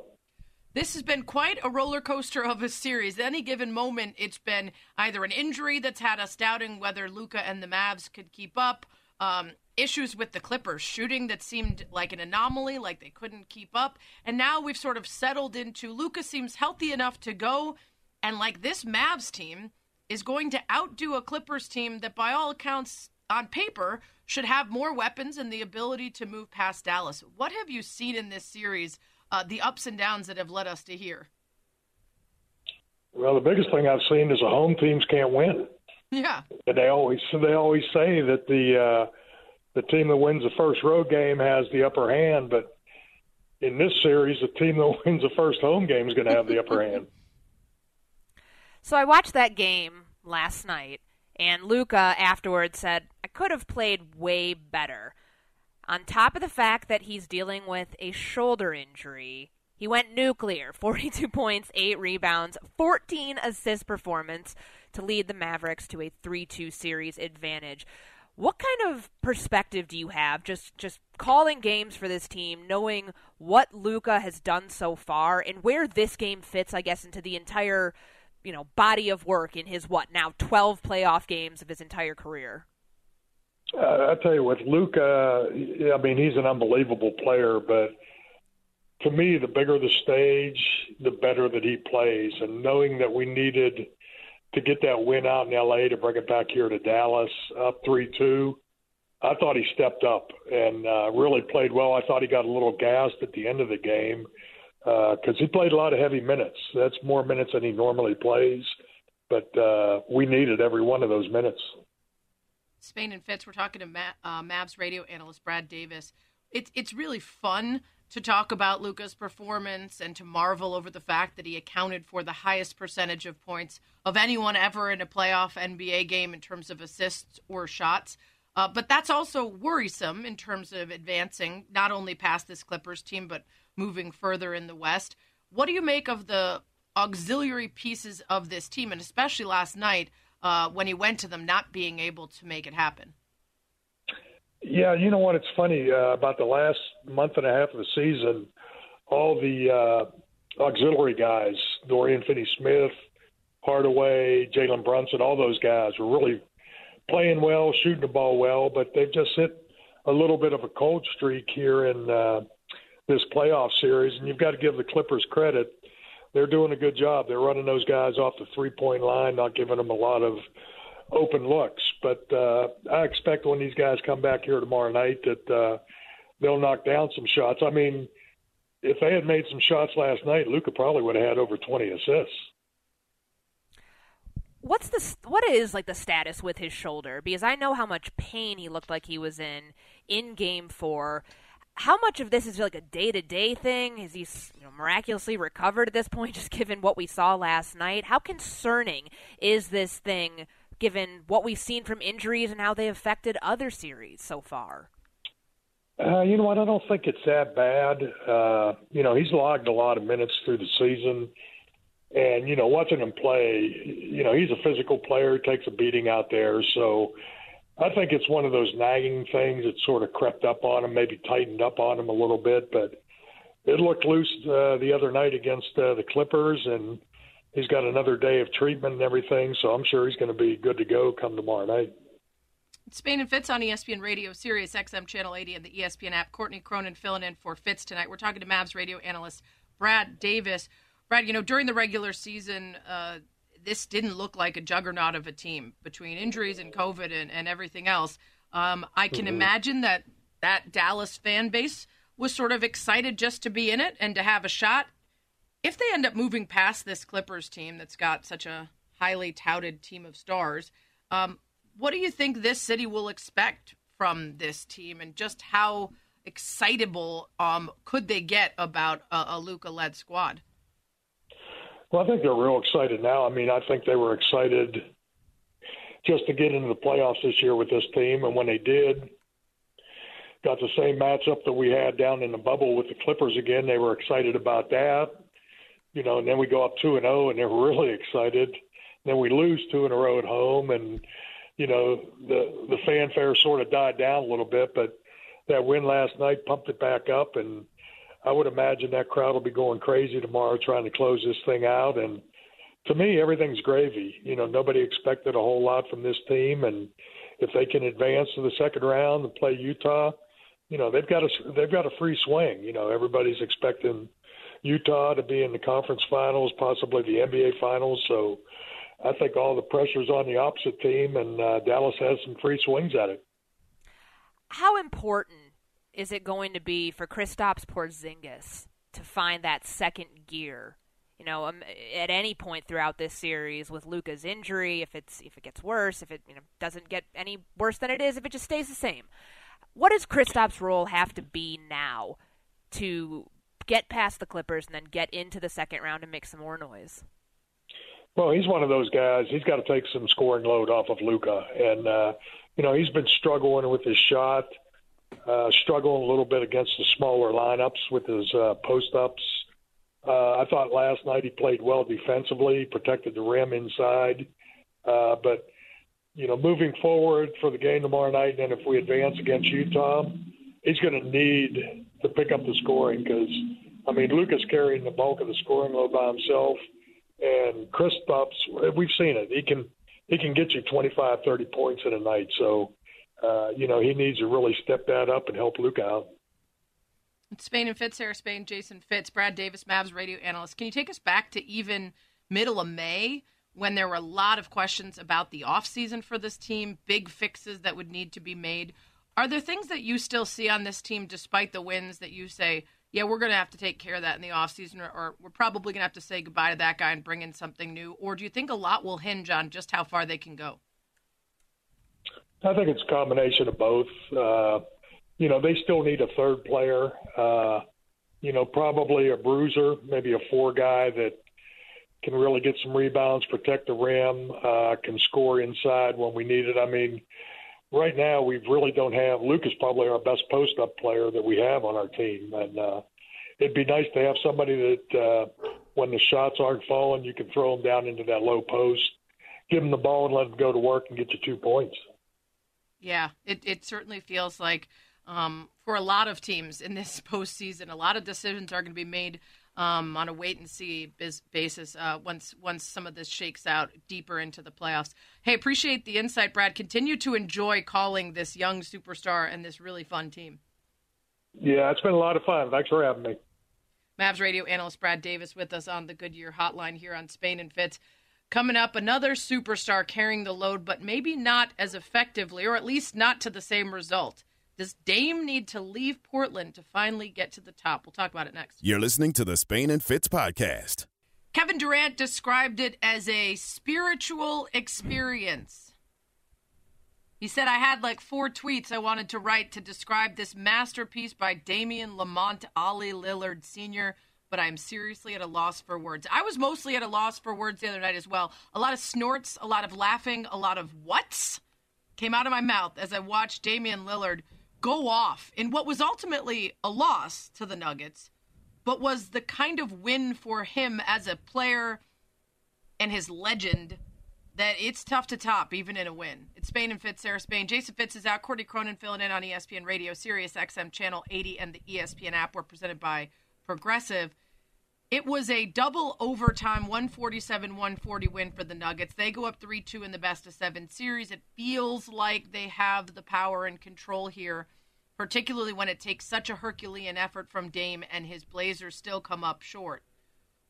This has been quite a roller coaster of a series. At any given moment, it's been either an injury that's had us doubting whether Luka and the Mavs could keep up, um, issues with the Clippers, shooting that seemed like an anomaly, like they couldn't keep up, and now we've sort of settled into Luka seems healthy enough to go, and like this Mavs team is going to outdo a Clippers team that, by all accounts, on paper, should have more weapons and the ability to move past Dallas. What have you seen in this series? Uh, the ups and downs that have led us to here. Well, the biggest thing I've seen is the home teams can't win. Yeah. And they always they always say that the uh, the team that wins the first road game has the upper hand, but in this series, the team that wins the first home game is going to have the upper hand. So I watched that game last night, and Luka afterwards said, I could have played way better. On top of the fact that he's dealing with a shoulder injury, he went nuclear 42 points, 8 rebounds, 14 assist performance to lead the Mavericks to a 3 2 series advantage. What kind of perspective do you have just just calling games for this team, knowing what Luka has done so far and where this game fits, I guess, into the entire you know body of work in his what now 12 playoff games of his entire career? Uh, I tell you what, Luka. I mean, he's an unbelievable player, but to me, the bigger the stage, the better that he plays. And knowing that we needed to get that win out in LA to bring it back here to Dallas up three two, I thought he stepped up and uh, really played well. I thought he got a little gassed at the end of the game because uh, he played a lot of heavy minutes. That's more minutes than he normally plays, but uh, we needed every one of those minutes. Spain and Fitz, we're talking to Matt, uh, Mavs radio analyst Brad Davis. It's it's really fun to talk about Luka's performance and to marvel over the fact that he accounted for the highest percentage of points of anyone ever in a playoff NBA game in terms of assists or shots. Uh, but that's also worrisome in terms of advancing not only past this Clippers team, but moving further in the West. What do you make of the auxiliary pieces of this team, and especially last night uh, when he went to them, not being able to make it happen? Yeah, you know what? It's funny uh, about the last month and a half of the season. All the uh, auxiliary guys, Dorian Finney-Smith, Hardaway, Jalen Brunson, all those guys were really playing well, shooting the ball well, but they've just hit a little bit of a cold streak here in uh, this playoff series. And you've got to give the Clippers credit; they're doing a good job. They're running those guys off the three-point line, not giving them a lot of open looks. But uh, I expect when these guys come back here tomorrow night that uh, they'll knock down some shots. I mean, if they had made some shots last night, Luka probably would have had over 20 assists what's the what is like the status with his shoulder? Because I know how much pain he looked like he was in in Game Four. How much of this is like a day to day thing? Is he you know, miraculously recovered at this point, just given what we saw last night? How concerning is this thing, given what we've seen from injuries and how they affected other series so far? Uh, you know what? I don't think it's that bad. Uh, you know, he's logged a lot of minutes through the season. And, you know, watching him play, you know, he's a physical player, takes a beating out there. So I think it's one of those nagging things that sort of crept up on him, maybe tightened up on him a little bit. But it looked loose uh, the other night against uh, the Clippers, and he's got another day of treatment and everything. So I'm sure he's going to be good to go come tomorrow night. Spain and Fitz on ESPN Radio, Sirius XM Channel 80, and the ESPN app. Courtney Cronin filling in for Fitz tonight. We're talking to Mavs radio analyst Brad Davis. Brad, you know, during the regular season, uh, this didn't look like a juggernaut of a team between injuries and COVID and, and everything else. Um, I can mm-hmm. imagine that that Dallas fan base was sort of excited just to be in it and to have a shot. If they end up moving past this Clippers team that's got such a highly touted team of stars, um, what do you think this city will expect from this team and just how excitable um, could they get about a, a Luka led squad? Well, I think they're real excited now. I mean, I think they were excited just to get into the playoffs this year with this team, and when they did, got the same matchup that we had down in the bubble with the Clippers again. They were excited about that, you know. And then we go up two and zero, oh, and they're really excited. Then we lose two in a row at home, and you know the the fanfare sort of died down a little bit, but that win last night pumped it back up, and I would imagine that crowd will be going crazy tomorrow trying to close this thing out. And to me, everything's gravy. You know, nobody expected a whole lot from this team, and if they can advance to the second round and play Utah, you know, they've got a they've got a free swing. You know, everybody's expecting Utah to be in the conference finals, possibly the NBA finals. So I think all the pressure's on the opposite team, and uh, Dallas has some free swings at it. How important is it going to be for Kristaps Porzingis to find that second gear? You know, um, at any point throughout this series with Luka's injury, if it's if it gets worse, if it you know doesn't get any worse than it is, if it just stays the same, what does Kristaps' role have to be now to get past the Clippers and then get into the second round and make some more noise? Well, he's one of those guys. He's got to take some scoring load off of Luka, and uh, you know he's been struggling with his shot uh, struggling a little bit against the smaller lineups with his uh, post ups. Uh, I thought last night he played well defensively, protected the rim inside. Uh, but, you know, moving forward for the game tomorrow night, and if we advance against Utah, he's going to need to pick up the scoring because, I mean, Luka's carrying the bulk of the scoring load by himself. And Chris Kristaps, we've seen it. He can he can get you 25, 30 points in a night. So uh, you know, he needs to really step that up and help Luke out. Spain and Fitz, Sarah Spain, Jason Fitz, Brad Davis, Mavs radio analyst. Can you take us back to even middle of May when there were a lot of questions about the offseason for this team, big fixes that would need to be made? Are there things that you still see on this team, despite the wins, that you say, yeah, we're going to have to take care of that in the offseason, or, or we're probably going to have to say goodbye to that guy and bring in something new? Or do you think a lot will hinge on just how far they can go? I think it's a combination of both. Uh, you know, they still need a third player. Uh, you know, probably a bruiser, maybe a four guy that can really get some rebounds, protect the rim, uh, can score inside when we need it. I mean, right now we really don't have Luke is probably our best post up player that we have on our team, and uh, it'd be nice to have somebody that uh, when the shots aren't falling, you can throw them down into that low post, give them the ball, and let them go to work and get you two points. Yeah, it it certainly feels like um, for a lot of teams in this postseason, a lot of decisions are going to be made um, on a wait and see basis uh, once once some of this shakes out deeper into the playoffs. Hey, appreciate the insight, Brad. Continue to enjoy calling this young superstar and this really fun team. Yeah, it's been a lot of fun. Thanks for having me. Mavs radio analyst Brad Davis with us on the Goodyear Hotline here on Spain and Fitz. Coming up, another superstar carrying the load, but maybe not as effectively, or at least not to the same result. Does Dame need to leave Portland to finally get to the top? We'll talk about it next. You're listening to the Spain and Fitz podcast. Kevin Durant described it as a spiritual experience. He said, I had like four tweets I wanted to write to describe this masterpiece by Damian Lamonte Ollie Lillard Sr but I'm seriously at a loss for words. I was mostly at a loss for words the other night as well. A lot of snorts, a lot of laughing, a lot of whats came out of my mouth as I watched Damian Lillard go off in what was ultimately a loss to the Nuggets, but was the kind of win for him as a player and his legend that it's tough to top even in a win. It's Spain and Fitz, Sarah Spain. Jason Fitz is out. Courtney Cronin filling in on ESPN Radio, Sirius XM Channel 80, and the ESPN app. We're presented by Progressive. It was a double overtime 147 140 win for the Nuggets. They go up 3 2 in the best of seven series. It feels like they have the power and control here, particularly when it takes such a Herculean effort from Dame and his Blazers still come up short.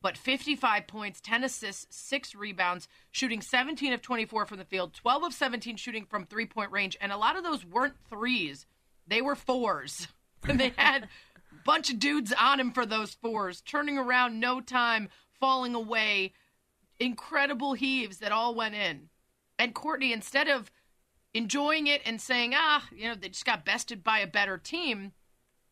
But 55 points, 10 assists, 6 rebounds, shooting 17 of 24 from the field, 12 of 17 shooting from three point range, and a lot of those weren't threes, they were fours. And they had bunch of dudes on him for those fours, turning around no time, falling away. Incredible heaves that all went in. And Courtney, instead of enjoying it and saying, ah, you know, they just got bested by a better team,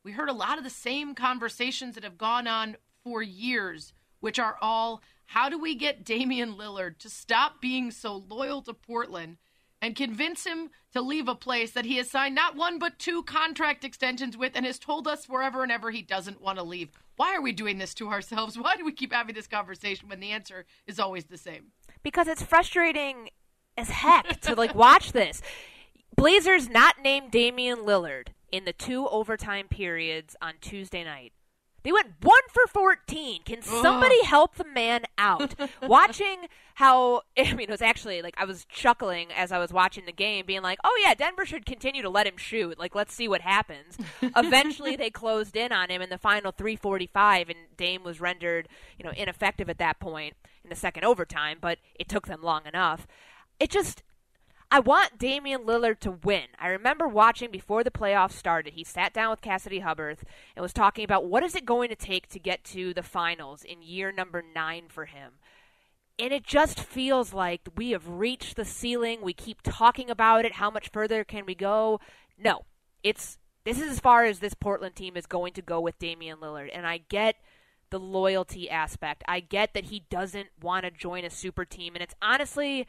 we heard a lot of the same conversations that have gone on for years, which are all how do we get Damian Lillard to stop being so loyal to Portland and convince him to leave a place that he has signed not one but two contract extensions with and has told us forever and ever he doesn't want to leave. Why are we doing this to ourselves? Why do we keep having this conversation when the answer is always the same? Because it's frustrating as heck to like watch this. Blazers not named Damian Lillard in the two overtime periods on Tuesday night. They went one for 14. Can somebody Ugh. help the man out? watching how, I mean, it was actually like I was chuckling as I was watching the game, being like, oh, yeah, Denver should continue to let him shoot. Like, let's see what happens. Eventually, they closed in on him in the final 345, and Dame was rendered, you know, ineffective at that point in the second overtime, but it took them long enough. It just, I want Damian Lillard to win. I remember watching before the playoffs started. He sat down with Cassidy Hubbarth and was talking about what is it going to take to get to the finals in year number nine for him. And it just feels like we have reached the ceiling. We keep talking about it. How much further can we go? No, it's this is as far as this Portland team is going to go with Damian Lillard. And I get the loyalty aspect. I get that he doesn't want to join a super team. And it's honestly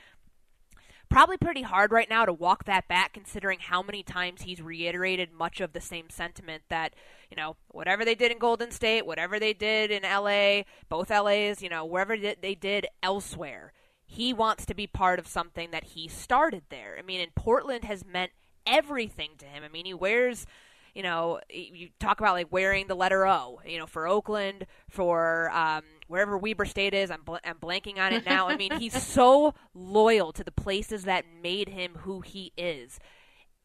probably pretty hard right now to walk that back considering how many times he's reiterated much of the same sentiment that, you know, whatever they did in Golden State, whatever they did in LA, both LAs, you know, wherever they did elsewhere, he wants to be part of something that he started there. I mean, and Portland has meant everything to him. I mean, he wears you know, you talk about like wearing the letter O, you know, for Oakland, for um, wherever Weber State is. I'm, bl- I'm blanking on it now. I mean, he's so loyal to the places that made him who he is.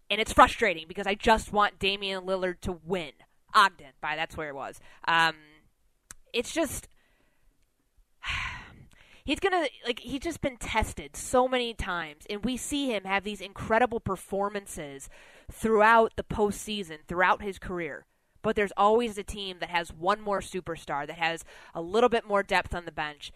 And it's frustrating because I just want Damian Lillard to win. Ogden, by that's where it was. Um, it's just He's gonna like he's just been tested so many times, and we see him have these incredible performances throughout the postseason, throughout his career. But there's always a team that has one more superstar, that has a little bit more depth on the bench,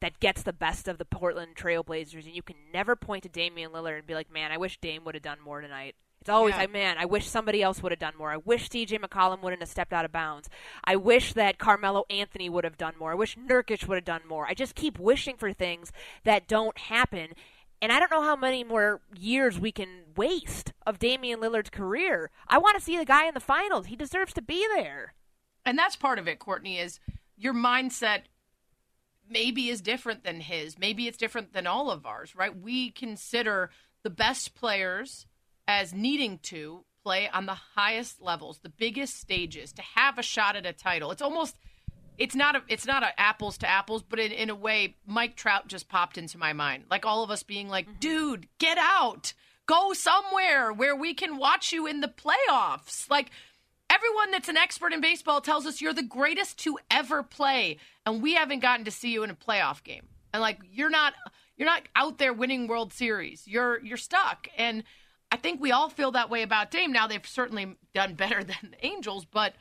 that gets the best of the Portland Trailblazers, and you can never point to Damian Lillard and be like, "Man, I wish Dame would have done more tonight." It's always Yeah. like, man, I wish somebody else would have done more. I wish CJ McCollum wouldn't have stepped out of bounds. I wish that Carmelo Anthony would have done more. I wish Nurkic would have done more. I just keep wishing for things that don't happen. And I don't know how many more years we can waste of Damian Lillard's career. I want to see the guy in the finals. He deserves to be there. And that's part of it, Courtney, is your mindset maybe is different than his. Maybe it's different than all of ours, right? We consider the best players as needing to play on the highest levels, the biggest stages, to have a shot at a title. It's almost it's not a it's not a apples to apples, but in, in a way, Mike Trout just popped into my mind. Like all of us being like, mm-hmm. dude, get out. Go somewhere where we can watch you in the playoffs. Like everyone that's an expert in baseball tells us you're the greatest to ever play, and we haven't gotten to see you in a playoff game. And like you're not you're not out there winning World Series. You're you're stuck. And I think we all feel that way about Dame. Now they've certainly done better than the Angels, but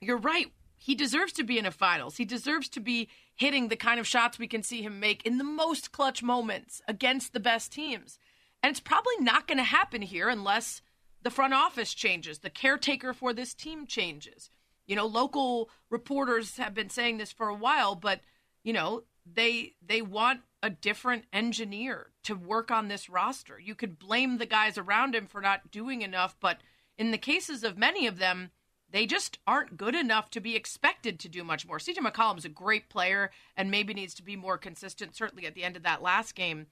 you're right. He deserves to be in a finals. He deserves to be hitting the kind of shots we can see him make in the most clutch moments against the best teams. And it's probably not going to happen here unless the front office changes, the caretaker for this team changes. You know, local reporters have been saying this for a while, but you know, they they want a different engineer to work on this roster. You could blame the guys around him for not doing enough, but in the cases of many of them, they just aren't good enough to be expected to do much more. CJ McCollum's a great player and maybe needs to be more consistent, certainly at the end of that last game.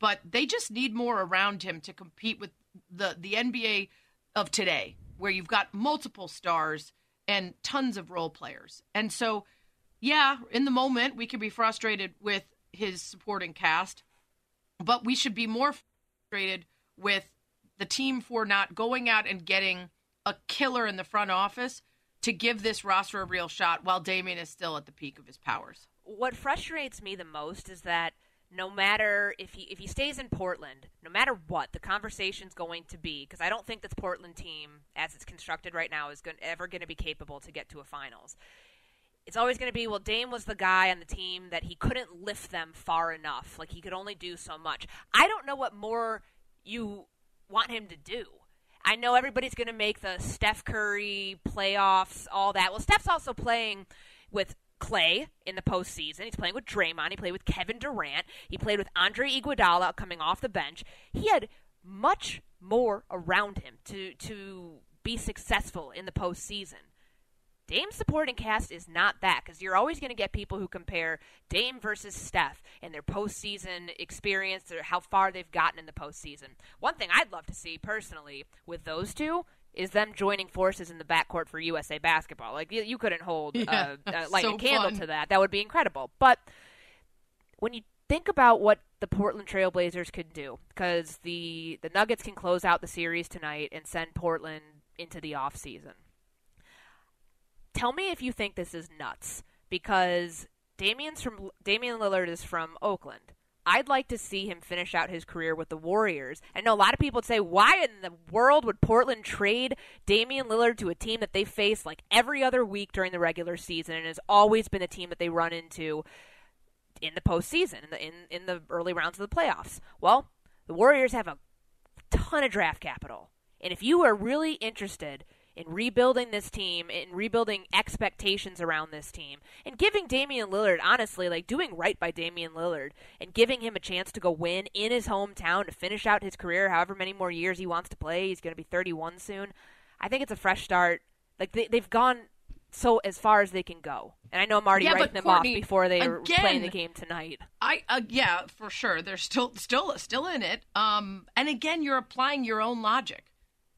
But they just need more around him to compete with the, the NBA of today, where you've got multiple stars and tons of role players. And so, yeah, in the moment, we can be frustrated with his supporting cast, but we should be more frustrated with the team for not going out and getting a killer in the front office to give this roster a real shot while Damian is still at the peak of his powers. What frustrates me the most is that no matter if he if he stays in Portland, no matter what the conversation's going to be, because I don't think this Portland team, as it's constructed right now, is going, ever going to be capable to get to a finals. It's always going to be, well, Dame was the guy on the team that he couldn't lift them far enough. Like he could only do so much. I don't know what more you want him to do. I know everybody's going to make the Steph Curry playoffs, all that. Well, Steph's also playing with Clay in the postseason. He's playing with Draymond. He played with Kevin Durant. He played with Andre Iguodala coming off the bench. He had much more around him to to be successful in the postseason. Dame's supporting cast is not that because you're always going to get people who compare Dame versus Steph and their postseason experience or how far they've gotten in the postseason. One thing I'd love to see personally with those two is them joining forces in the backcourt for USA basketball. Like you, you couldn't hold Yeah, uh, uh, light so a candle fun. to that. That would be incredible. But when you think about what the Portland Trailblazers could do, because the the Nuggets can close out the series tonight and send Portland into the off season. Tell me if you think this is nuts, because Damian's from Damian Lillard is from Oakland. I'd like to see him finish out his career with the Warriors. I know a lot of people would say, why in the world would Portland trade Damian Lillard to a team that they face like every other week during the regular season and has always been a team that they run into in the postseason, in the in, in the early rounds of the playoffs? Well, the Warriors have a ton of draft capital. And if you are really interested in rebuilding this team, in rebuilding expectations around this team, and giving Damian Lillard, honestly, like doing right by Damian Lillard and giving him a chance to go win in his hometown to finish out his career, however many more years he wants to play, he's going to be 31 soon. I think it's a fresh start. Like they, they've gone so as far as they can go, and I know I'm already Yeah, writing them Courtney, off before they are playing the game tonight. I uh, yeah, for sure. They're still still still in it. Um, and again, you're applying your own logic.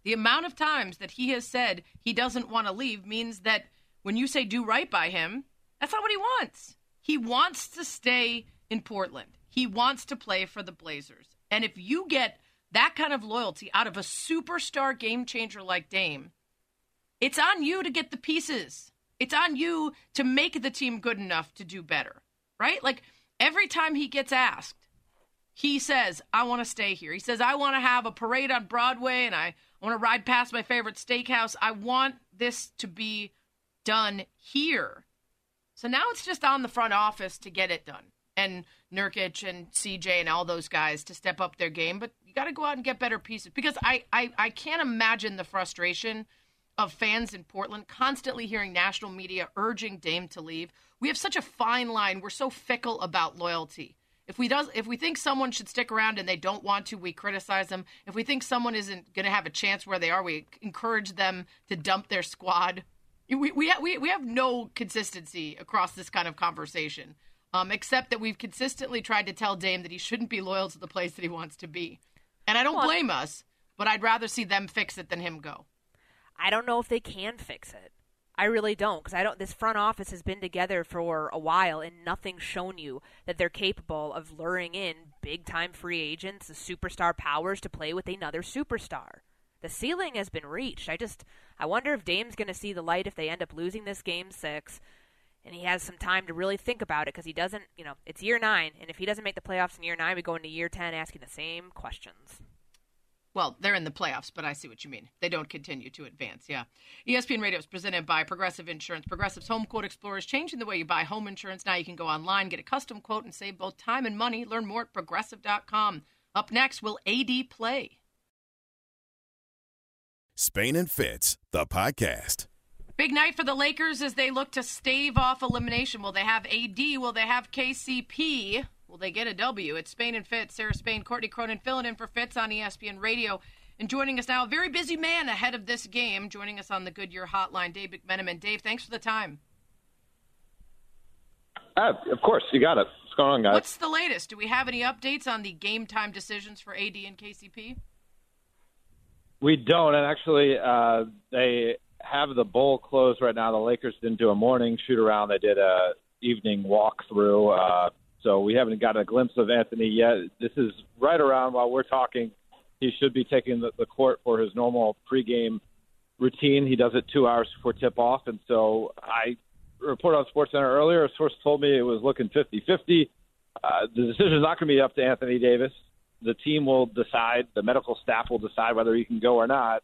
The amount of times that he has said he doesn't want to leave means that when you say do right by him, that's not what he wants. He wants to stay in Portland. He wants to play for the Blazers. And if you get that kind of loyalty out of a superstar game changer like Dame, it's on you to get the pieces. It's on you to make the team good enough to do better, right? Like Every time he gets asked, he says, I want to stay here. He says, I want to have a parade on Broadway and I want to ride past my favorite steakhouse. I want this to be done here. So now it's just on the front office to get it done. And Nurkic and CJ and all those guys to step up their game. But you got to go out and get better pieces because I, I, I can't imagine the frustration of fans in Portland constantly hearing national media urging Dame to leave. We have such a fine line. We're so fickle about loyalty. If we does if we think someone should stick around and they don't want to, we criticize them. If we think someone isn't going to have a chance where they are, we encourage them to dump their squad. We we we we have no consistency across this kind of conversation, um, except that we've consistently tried to tell Dame that he shouldn't be loyal to the place that he wants to be, and I don't Well, blame us. But I'd rather see them fix it than him go. I don't know if they can fix it. I really don't because I don't. This front office has been together for a while, and nothing's shown you that they're capable of luring in big time free agents, the superstar powers to play with another superstar. The ceiling has been reached. I just I wonder if Dame's going to see the light if they end up losing this game six, and he has some time to really think about it because he doesn't. You know, it's year nine, and if he doesn't make the playoffs in year nine, we go into year ten asking the same questions. Well, they're in the playoffs, but I see what you mean. They don't continue to advance. Yeah. ESPN Radio is presented by Progressive Insurance. Progressive's Home Quote Explorer is changing the way you buy home insurance. Now you can go online, get a custom quote, and save both time and money. Learn more at progressive.com. Up next, will AD play? Spain and Fitz, the podcast. Big night for the Lakers as they look to stave off elimination. Will they have AD? Will they have KCP? Will they get a W? It's Spain and Fitz. Sarah Spain, Courtney Cronin filling in for Fitz on ESPN Radio. And joining us now, a very busy man ahead of this game. Joining us on the Goodyear Hotline, Dave McMenamin. Dave, thanks for the time. Uh, of course, you got it. What's going on, guys? What's the latest? Do we have any updates on the game time decisions for AD and KCP? We don't, and actually, uh, they have the bowl closed right now. The Lakers didn't do a morning shoot around; they did a evening walkthrough. Uh, so we haven't got a glimpse of Anthony yet. This is right around while we're talking. He should be taking the, the court for his normal pregame routine. He does it two hours before tip off, and so I reported on SportsCenter earlier. A source told me it was looking 50-50. Uh, the decision is not going to be up to Anthony Davis. The team will decide. The medical staff will decide whether he can go or not.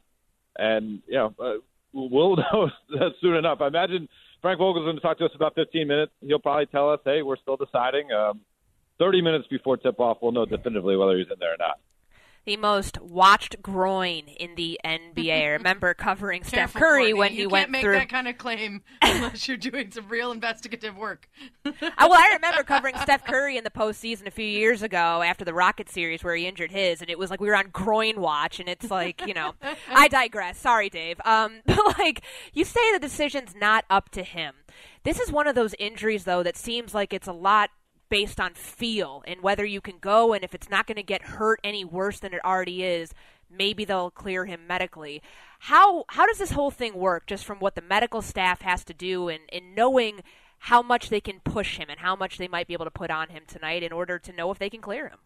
And you know, uh, we'll know that soon enough. I imagine Frank Vogel's going to talk to us about 15 minutes. He'll probably tell us, "Hey, we're still deciding." Um, 30 minutes before tip-off, we'll know definitively whether he's in there or not. The most watched groin in the NBA. I remember covering Steph Careful, Curry Courtney. when he went. you went can't make through. that kind of claim unless you're doing some real investigative work. Well, I remember covering Steph Curry in the postseason a few years ago after the Rocket series where he injured his, and it was like we were on groin watch, and it's like you know, I digress. Sorry, Dave. Um, but like you say, the decision's not up to him. This is one of those injuries, though, that seems like it's a lot based on feel and whether you can go, and if it's not going to get hurt any worse than it already is, maybe they'll clear him medically. How how does this whole thing work? Just from what the medical staff has to do, and, and knowing how much they can push him and how much they might be able to put on him tonight in order to know if they can clear him.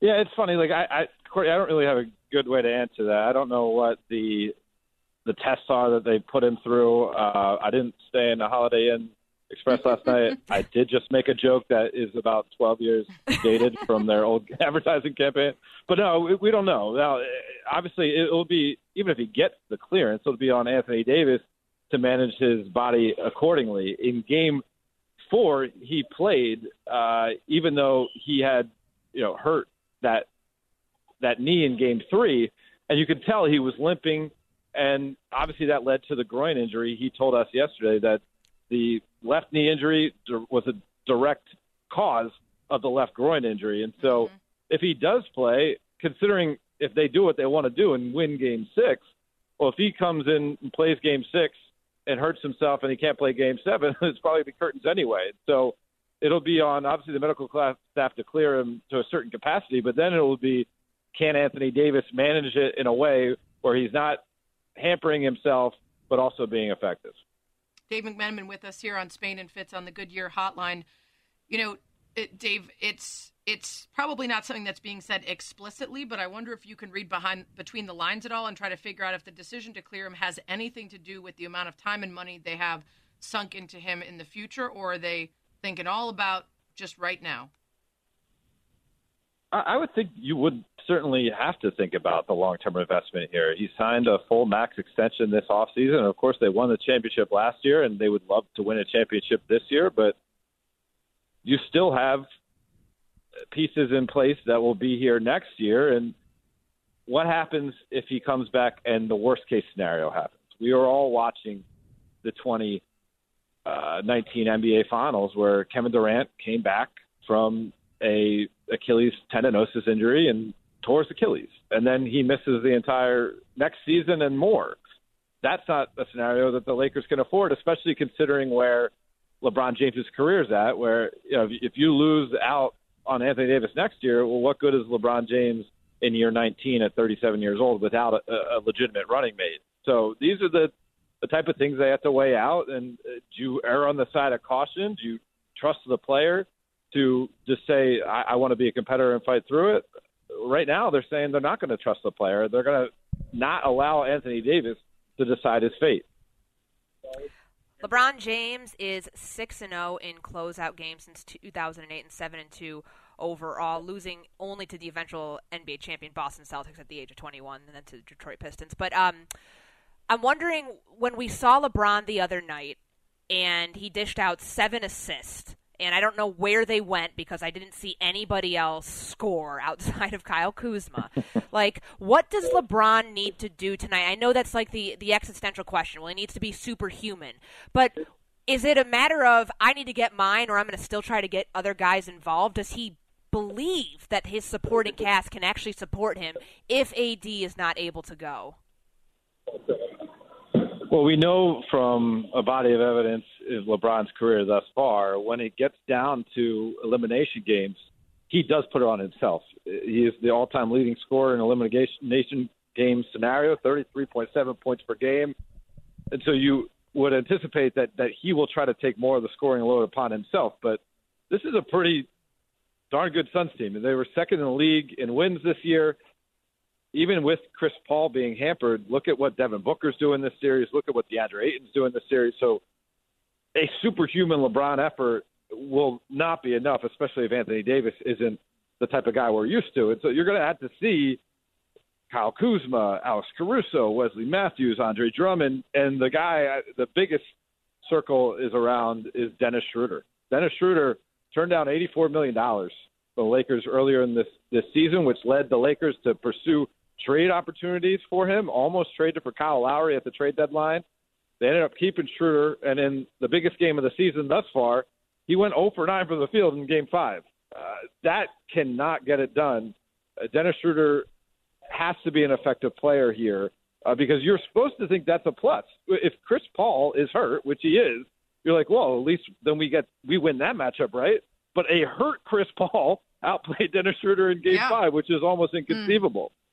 Yeah, it's funny. Like I, I, Courtney, I don't really have a good way to answer that. I don't know what the the tests are that they put him through. Uh, I didn't stay in the Holiday Inn Express last night. I did just make a joke that is about 12 years dated from their old advertising campaign. But no, we, we don't know. Now, obviously, it will be even if he gets the clearance, it'll be on Anthony Davis to manage his body accordingly. In Game Four, he played, uh, even though he had, you know, hurt that that knee in Game Three, and you could tell he was limping, and obviously that led to the groin injury. He told us yesterday that the left knee injury was a direct cause of the left groin injury, and so mm-hmm. if he does play, considering if they do what they want to do and win Game Six, well, if he comes in and plays Game Six and hurts himself and he can't play Game Seven, it's probably the curtains anyway. So it'll be on obviously the medical class staff to clear him to a certain capacity, but then it will be can Anthony Davis manage it in a way where he's not hampering himself but also being effective. Dave McMenamin with us here on Spain and Fitz on the Goodyear Hotline. You know, it, Dave, it's it's probably not something that's being said explicitly, but I wonder if you can read behind between the lines at all and try to figure out if the decision to clear him has anything to do with the amount of time and money they have sunk into him in the future, or are they thinking all about just right now? I would think you would certainly have to think about the long-term investment here. He signed a full max extension this offseason. Of course, they won the championship last year, and they would love to win a championship this year. But you still have pieces in place that will be here next year. And what happens if he comes back and the worst-case scenario happens? We are all watching the 2019 uh, NBA Finals where Kevin Durant came back from a Achilles tendinosis injury and tore his Achilles, and then he misses the entire next season and more. That's not a scenario that the Lakers can afford, especially considering where LeBron James's career is at. Where you know if you lose out on Anthony Davis next year, well, what good is LeBron James in year 19 at 37 years old without a, a legitimate running mate? So these are the the type of things they have to weigh out. And uh, do you err on the side of caution? Do you trust the player? To just say I, I want to be a competitor and fight through it. Right now, they're saying they're not going to trust the player. They're going to not allow Anthony Davis to decide his fate. LeBron James is six and zero oh in closeout games since 2008 and seven and two overall, losing only to the eventual NBA champion Boston Celtics at the age of 21, and then to the Detroit Pistons. But um, I'm wondering when we saw LeBron the other night, and he dished out seven assists and I don't know where they went because I didn't see anybody else score outside of Kyle Kuzma. like, what does LeBron need to do tonight? I know that's like the the existential question. Well, he needs to be superhuman, but is it a matter of I need to get mine, or I'm going to still try to get other guys involved? Does he believe that his supporting cast can actually support him if AD is not able to go? Well, we know from a body of evidence in LeBron's career thus far, when it gets down to elimination games, he does put it on himself. He is the all-time leading scorer in elimination game scenario, 33.7 points per game. And so you would anticipate that that he will try to take more of the scoring load upon himself. But this is a pretty darn good Suns team, and they were second in the league in wins this year even with Chris Paul being hampered, look at what Devin Booker's doing this series. Look at what DeAndre Ayton's doing this series. So a superhuman LeBron effort will not be enough, especially if Anthony Davis isn't the type of guy we're used to. And so you're going to have to see Kyle Kuzma, Alex Caruso, Wesley Matthews, Andre Drummond, and the guy, uh, the biggest circle is around is Dennis Schroeder. Dennis Schroeder turned down $84 million from the Lakers earlier in this, this season, which led the Lakers to pursue trade opportunities for him, almost traded for Kyle Lowry at the trade deadline. They ended up keeping Schroeder, and in the biggest game of the season thus far, he went 0 for 9 from the field in Game Five. Uh, that cannot get it done. Uh, Dennis Schroeder has to be an effective player here uh, because you're supposed to think that's a plus. If Chris Paul is hurt, which he is, you're like, well, at least then we get we win that matchup, right? But a hurt Chris Paul outplayed Dennis Schroeder in Game yeah. Five, which is almost inconceivable. Mm.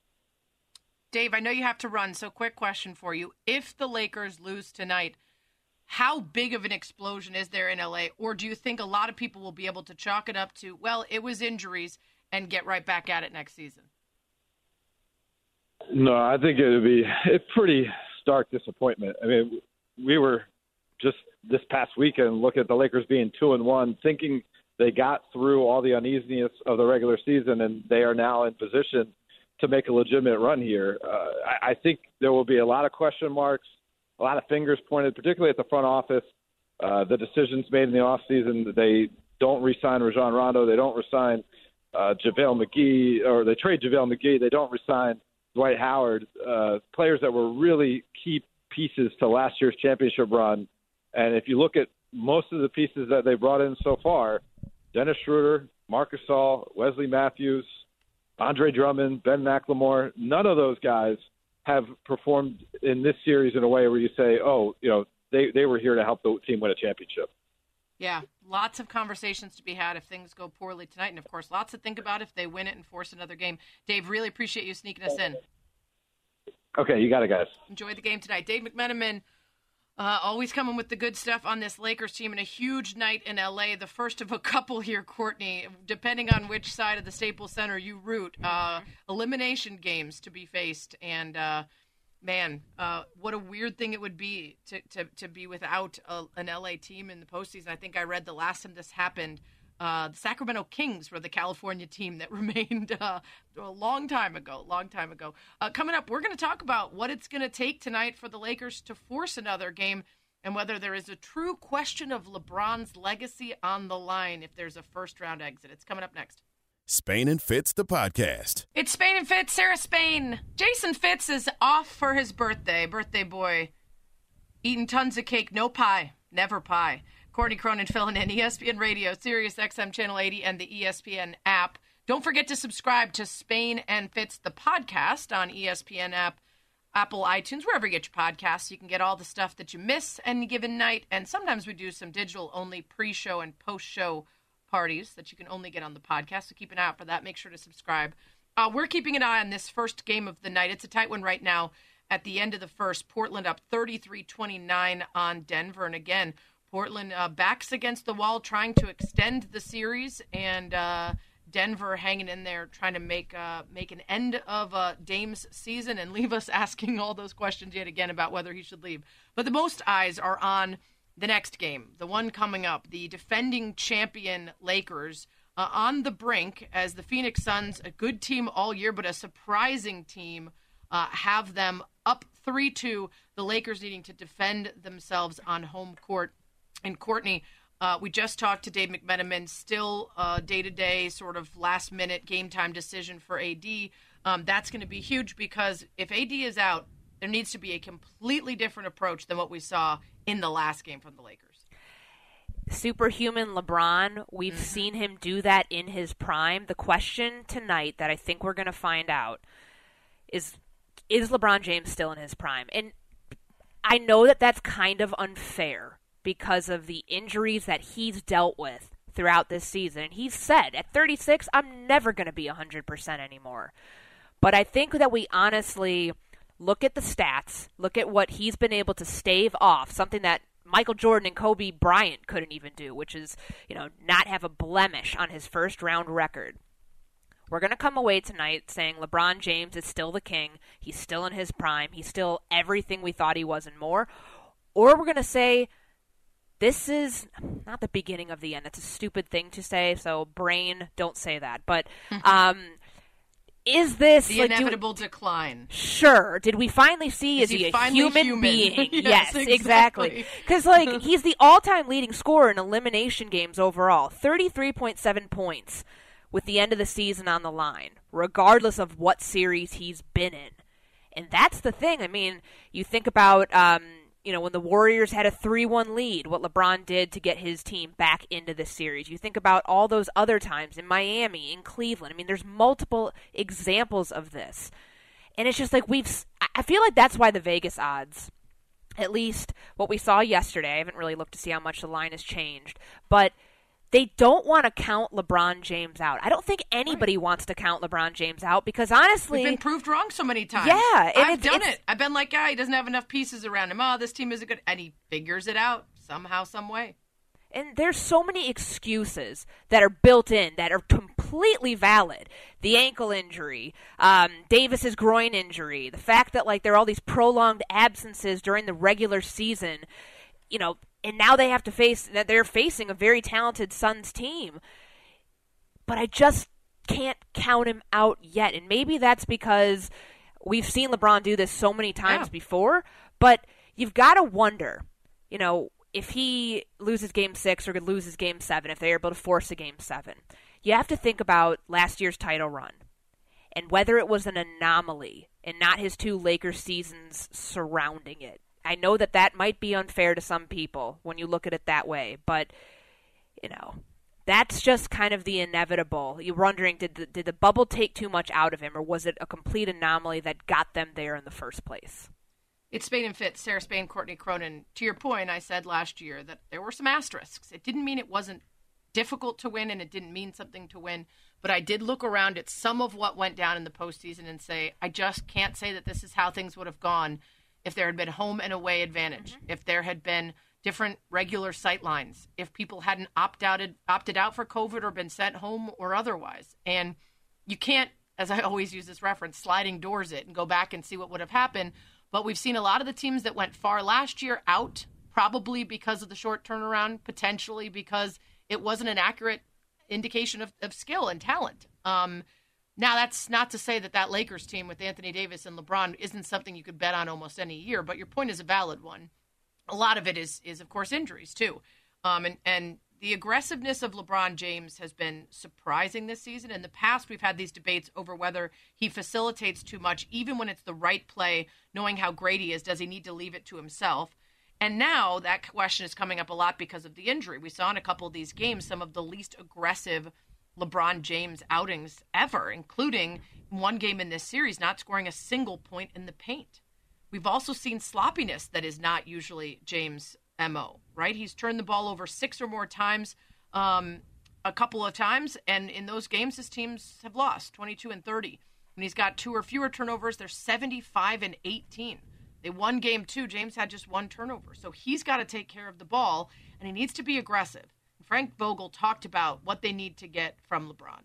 Dave, I know you have to run, so quick question for you. If the Lakers lose tonight, how big of an explosion is there in LA? Or do you think a lot of people will be able to chalk it up to, well, it was injuries and get right back at it next season? No, I think it would be a pretty stark disappointment. I mean, we were just this past weekend looking at the Lakers being two and one, thinking they got through all the uneasiness of the regular season, and they are now in position to make a legitimate run here. Uh, I, I think there will be a lot of question marks, a lot of fingers pointed, particularly at the front office. Uh, the decisions made in the offseason, they don't re-sign Rajon Rondo, they don't re-sign uh, JaVale McGee, or they trade JaVale McGee, they don't re-sign Dwight Howard, uh, players that were really key pieces to last year's championship run. And if you look at most of the pieces that they brought in so far, Dennis Schroeder, Marc Gasol, Wesley Matthews, Andre Drummond, Ben McLemore, none of those guys have performed in this series in a way where you say, oh, you know, they, they were here to help the team win a championship. Yeah, lots of conversations to be had if things go poorly tonight. And of course, lots to think about if they win it and force another game. Dave, really appreciate you sneaking us in. Okay, you got it, guys. Enjoy the game tonight. Dave McMenamin uh, always coming with the good stuff on this Lakers team and a huge night in LA, the first of a couple here, Courtney. Depending on which side of the Staples Center you root, uh, elimination games to be faced, and uh, man, uh, what a weird thing it would be to to, to be without a, an LA team in the postseason. I think I read the last time this happened. Uh, the Sacramento Kings were the California team that remained uh, a long time ago. Long time ago. Uh, coming up, we're going to talk about what it's going to take tonight for the Lakers to force another game, and whether there is a true question of LeBron's legacy on the line if there's a first round exit. It's coming up next. Spain and Fitz, the podcast. It's Spain and Fitz, Sarah Spain. Jason Fitz is off for his birthday. Birthday boy. Eating tons of cake, no pie, never pie. Courtney Cronin filling in ESPN Radio, Sirius XM Channel 80, and the ESPN app. Don't forget to subscribe to Spain and Fitz, the podcast on ESPN app, Apple, iTunes, wherever you get your podcasts. You can get all the stuff that you miss any given night. And sometimes we do some digital only pre show and post show parties that you can only get on the podcast. So keep an eye out for that. Make sure to subscribe. Uh, we're keeping an eye on this first game of the night. It's a tight one right now. At the end of the first, Portland up 33 29 on Denver. And again, Portland uh, backs against the wall, trying to extend the series, and uh, Denver hanging in there, trying to make uh, make an end of uh, Dame's season and leave us asking all those questions yet again about whether he should leave. But the most eyes are on the next game, the one coming up, the defending champion Lakers. Uh, on the brink as the Phoenix Suns, a good team all year, but a surprising team, uh, have them up 3 2. The Lakers needing to defend themselves on home court and Courtney, uh, we just talked to Dave McMenamin, still day to day, sort of last minute game time decision for AD. Um, that's going to be huge because if AD is out, there needs to be a completely different approach than what we saw in the last game from the Lakers. Superhuman LeBron, we've mm-hmm. seen him do that in his prime. The question tonight that I think we're going to find out is is LeBron James still in his prime? And I know that that's kind of unfair because of the injuries that he's dealt with throughout this season. And he's said, at 36, I'm never going to be 100% anymore. But I think that we honestly look at the stats, look at what he's been able to stave off, something that Michael Jordan and Kobe Bryant couldn't even do, which is, you know, not have a blemish on his first round record. We're going to come away tonight saying LeBron James is still the king. He's still in his prime. He's still everything we thought he was and more. Or we're going to say this is not the beginning of the end. That's a stupid thing to say. So, brain, don't say that. But um, is this the like, inevitable do, decline? Sure. Did we finally see? Is, is he, he, a human, human? being? yes, yes, exactly. Because like he's the all-time leading scorer in elimination games overall, thirty-three point seven points, with the end of the season on the line, regardless of what series he's been in. And that's the thing. I mean, you think about. Um, you know, when the Warriors had a 3 1 lead, what LeBron did to get his team back into this series. You think about all those other times in Miami, in Cleveland. I mean, there's multiple examples of this. And it's just like we've, I feel like that's why the Vegas odds, at least what we saw yesterday, I haven't really looked to see how much the line has changed, but they don't want to count LeBron James out. I don't think anybody right. wants to count LeBron James out because honestly, we've been proved wrong so many times. Yeah, I've it's, done it's, it. I've been like, yeah, he doesn't have enough pieces around him. Oh, this team isn't good, and he figures it out somehow, some way. And there's so many excuses that are built in that are completely valid. The ankle injury, um, Davis's groin injury, the fact that like there are all these prolonged absences during the regular season. You know, and now they have to face that they're facing a very talented Suns team. But I just can't count him out yet, and maybe that's because we've seen LeBron do this so many times yeah. before. But you've got to wonder, you know, if he loses Game Six or loses Game Seven, if they're able to force a Game Seven, you have to think about last year's title run and whether it was an anomaly and not his two Lakers seasons surrounding it. I know that that might be unfair to some people when you look at it that way, but you know, that's just kind of the inevitable. You're wondering did the, did the bubble take too much out of him, or was it a complete anomaly that got them there in the first place? It's Spain and Fitz, Sarah Spain, Courtney Cronin. To your point, I said last year that there were some asterisks. It didn't mean it wasn't difficult to win, and it didn't mean something to win. But I did look around at some of what went down in the postseason and say, I just can't say that this is how things would have gone if there had been home and away advantage, mm-hmm. if there had been different regular sight lines, if people hadn't opt outed, opted out for COVID or been sent home or otherwise. And you can't, as I always use this reference, sliding doors it and go back and see what would have happened. But we've seen a lot of the teams that went far last year out, probably because of the short turnaround, potentially because it wasn't an accurate indication of, of skill and talent. Um, now, that's not to say that that Lakers team with Anthony Davis and LeBron isn't something you could bet on almost any year, but your point is a valid one. A lot of it is, is of course, injuries too. Um, and, and the aggressiveness of LeBron James has been surprising this season. In the past, we've had these debates over whether he facilitates too much, even when it's the right play, knowing how great he is. Does he need to leave it to himself? And now that question is coming up a lot because of the injury. We saw in a couple of these games some of the least aggressive LeBron James outings ever, including one game in this series, not scoring a single point in the paint. We've also seen sloppiness that is not usually James' MO, right? He's turned the ball over six or more times, um, a couple of times, and in those games, his teams have lost 22 and 30. When he's got two or fewer turnovers, they're 75 and 18. They won game two. James had just one turnover. So he's got to take care of the ball, and he needs to be aggressive. Frank Vogel talked about what they need to get from LeBron.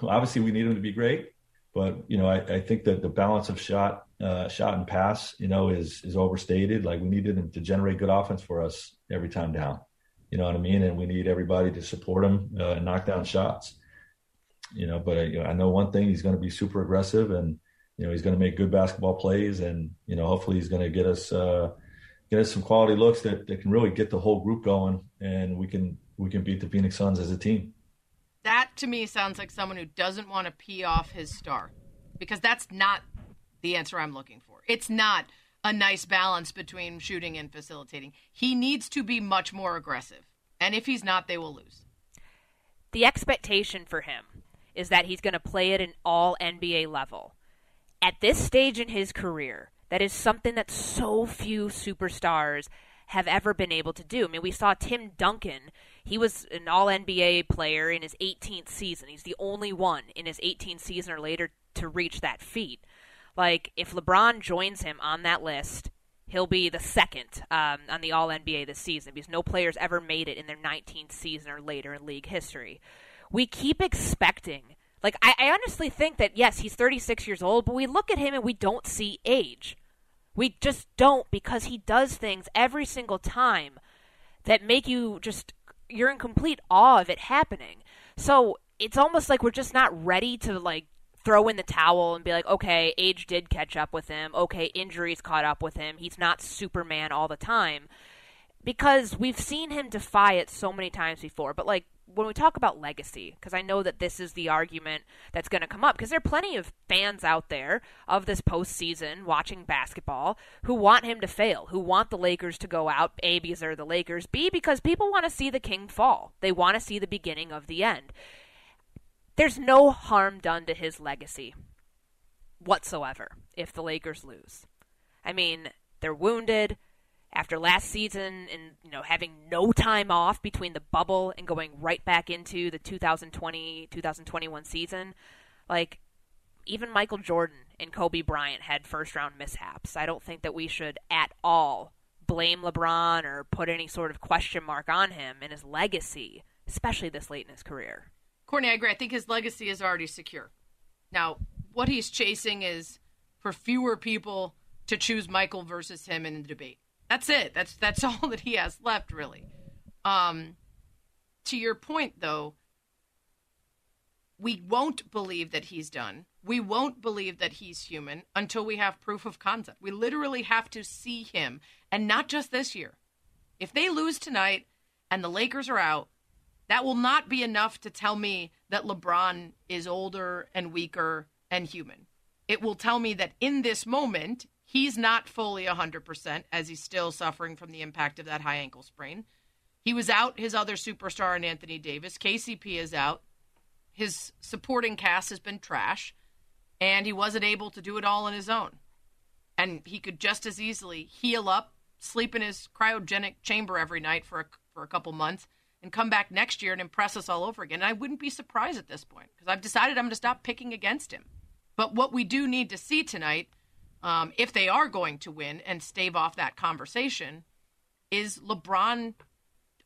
Well, obviously, we need him to be great, but you know, I, I think that the balance of shot, uh, shot and pass, you know, is is overstated. Like we needed him to generate good offense for us every time down. You know what I mean? And we need everybody to support him uh, and knock down shots. You know, but I, you know, I know one thing: he's going to be super aggressive, and you know, he's going to make good basketball plays, and you know, hopefully, he's going to get us. Uh, get us some quality looks that, that can really get the whole group going, and we can we can beat the Phoenix Suns as a team. That to me sounds like someone who doesn't want to pee off his star, because that's not the answer I'm looking for. It's not a nice balance between shooting and facilitating. He needs to be much more aggressive, and if he's not, they will lose. The expectation for him is that he's going to play at an all NBA level. At this stage in his career, that is something that so few superstars have ever been able to do. I mean, we saw Tim Duncan. He was an all NBA player in his 18th season. He's the only one in his 18th season or later to reach that feat. Like, if LeBron joins him on that list, he'll be the second um, on the All NBA this season because no players ever made it in their 19th season or later in league history. We keep expecting, like, I, I honestly think that, yes, he's 36 years old, but we look at him and we don't see age. We just don't because he does things every single time that make you just you're in complete awe of it happening. So it's almost like we're just not ready to like throw in the towel and be like, okay, age did catch up with him. Okay, injuries caught up with him. He's not Superman all the time. Because we've seen him defy it so many times before. But like when we talk about legacy, because I know that this is the argument that's going to come up, because there are plenty of fans out there of this postseason watching basketball who want him to fail, who want the Lakers to go out, A, because they're the Lakers, B, because people want to see the king fall. They want to see the beginning of the end. There's no harm done to his legacy whatsoever if the Lakers lose. I mean, they're wounded after last season and you know having no time off between the bubble and going right back into the 2020-2021 season like even Michael Jordan and Kobe Bryant had first round mishaps. I don't think that we should at all blame LeBron or put any sort of question mark on him and his legacy, especially this late in his career. Courtney, I agree. I think his legacy is already secure. Now, what he's chasing is for fewer people to choose Michael versus him in the debate. That's it. That's that's all that he has left, really. Um, to your point, though, we won't believe that he's done. We won't believe that he's human until we have proof of concept. We literally have to see him, and not just this year. If they lose tonight and the Lakers are out, that will not be enough to tell me that LeBron is older and weaker and human. It will tell me that in this moment, He's not fully 100% as he's still suffering from the impact of that high ankle sprain. He was out, his other superstar in Anthony Davis. KCP is out. His supporting cast has been trash, and he wasn't able to do it all on his own. And he could just as easily heal up, sleep in his cryogenic chamber every night for a, for a couple months, and come back next year and impress us all over again. And I wouldn't be surprised at this point because I've decided I'm going to stop picking against him. But what we do need to see tonight – um, if they are going to win and stave off that conversation, is LeBron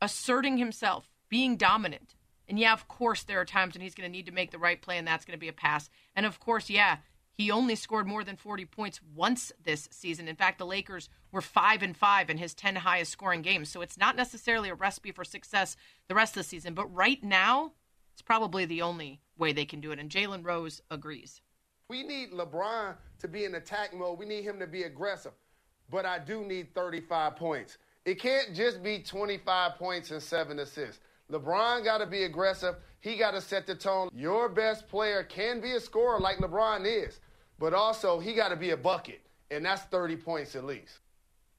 asserting himself, being dominant. And yeah, of course, there are times when he's going to need to make the right play, and that's going to be a pass. And of course, yeah, He only scored more than 40 points once this season. In fact, the Lakers were 5 and 5 in his 10 highest scoring games. So it's not necessarily a recipe for success the rest of the season, but right now it's probably the only way they can do it and Jalen Rose agrees. We need LeBron to be in attack mode. We need him to be aggressive. But I do need 35 points. It can't just be 25 points and 7 assists. LeBron got to be aggressive. He got to set the tone. Your best player can be a scorer like LeBron is but also he got to be a bucket, and that's 30 points at least.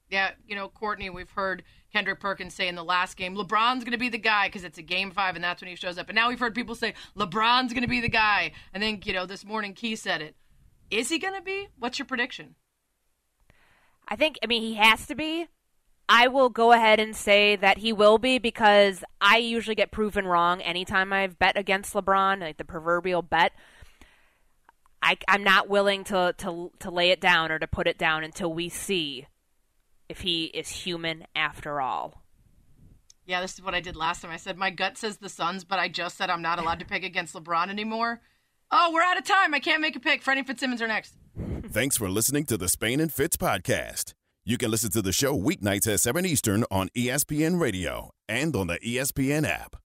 Yeah, you know, Courtney, we've heard Kendrick Perkins say in the last game, LeBron's going to be the guy because it's a game five and that's when he shows up. And now we've heard people say, LeBron's going to be the guy. And then, you know, this morning Key said it. Is he going to be? What's your prediction? I think, I mean, he has to be. I will go ahead and say that he will be because I usually get proven wrong anytime I've bet against LeBron, like the proverbial bet. I, I'm not willing to, to to lay it down or to put it down until we see if he is human after all. Yeah, this is what I did last time. I said my gut says the Suns, but I just said I'm not allowed to pick against LeBron anymore. Oh, we're out of time. I can't make a pick. Freddie Fitzsimmons are next. Thanks for listening to the Spain and Fitz podcast. You can listen to the show weeknights at 7 Eastern on ESPN Radio and on the ESPN app.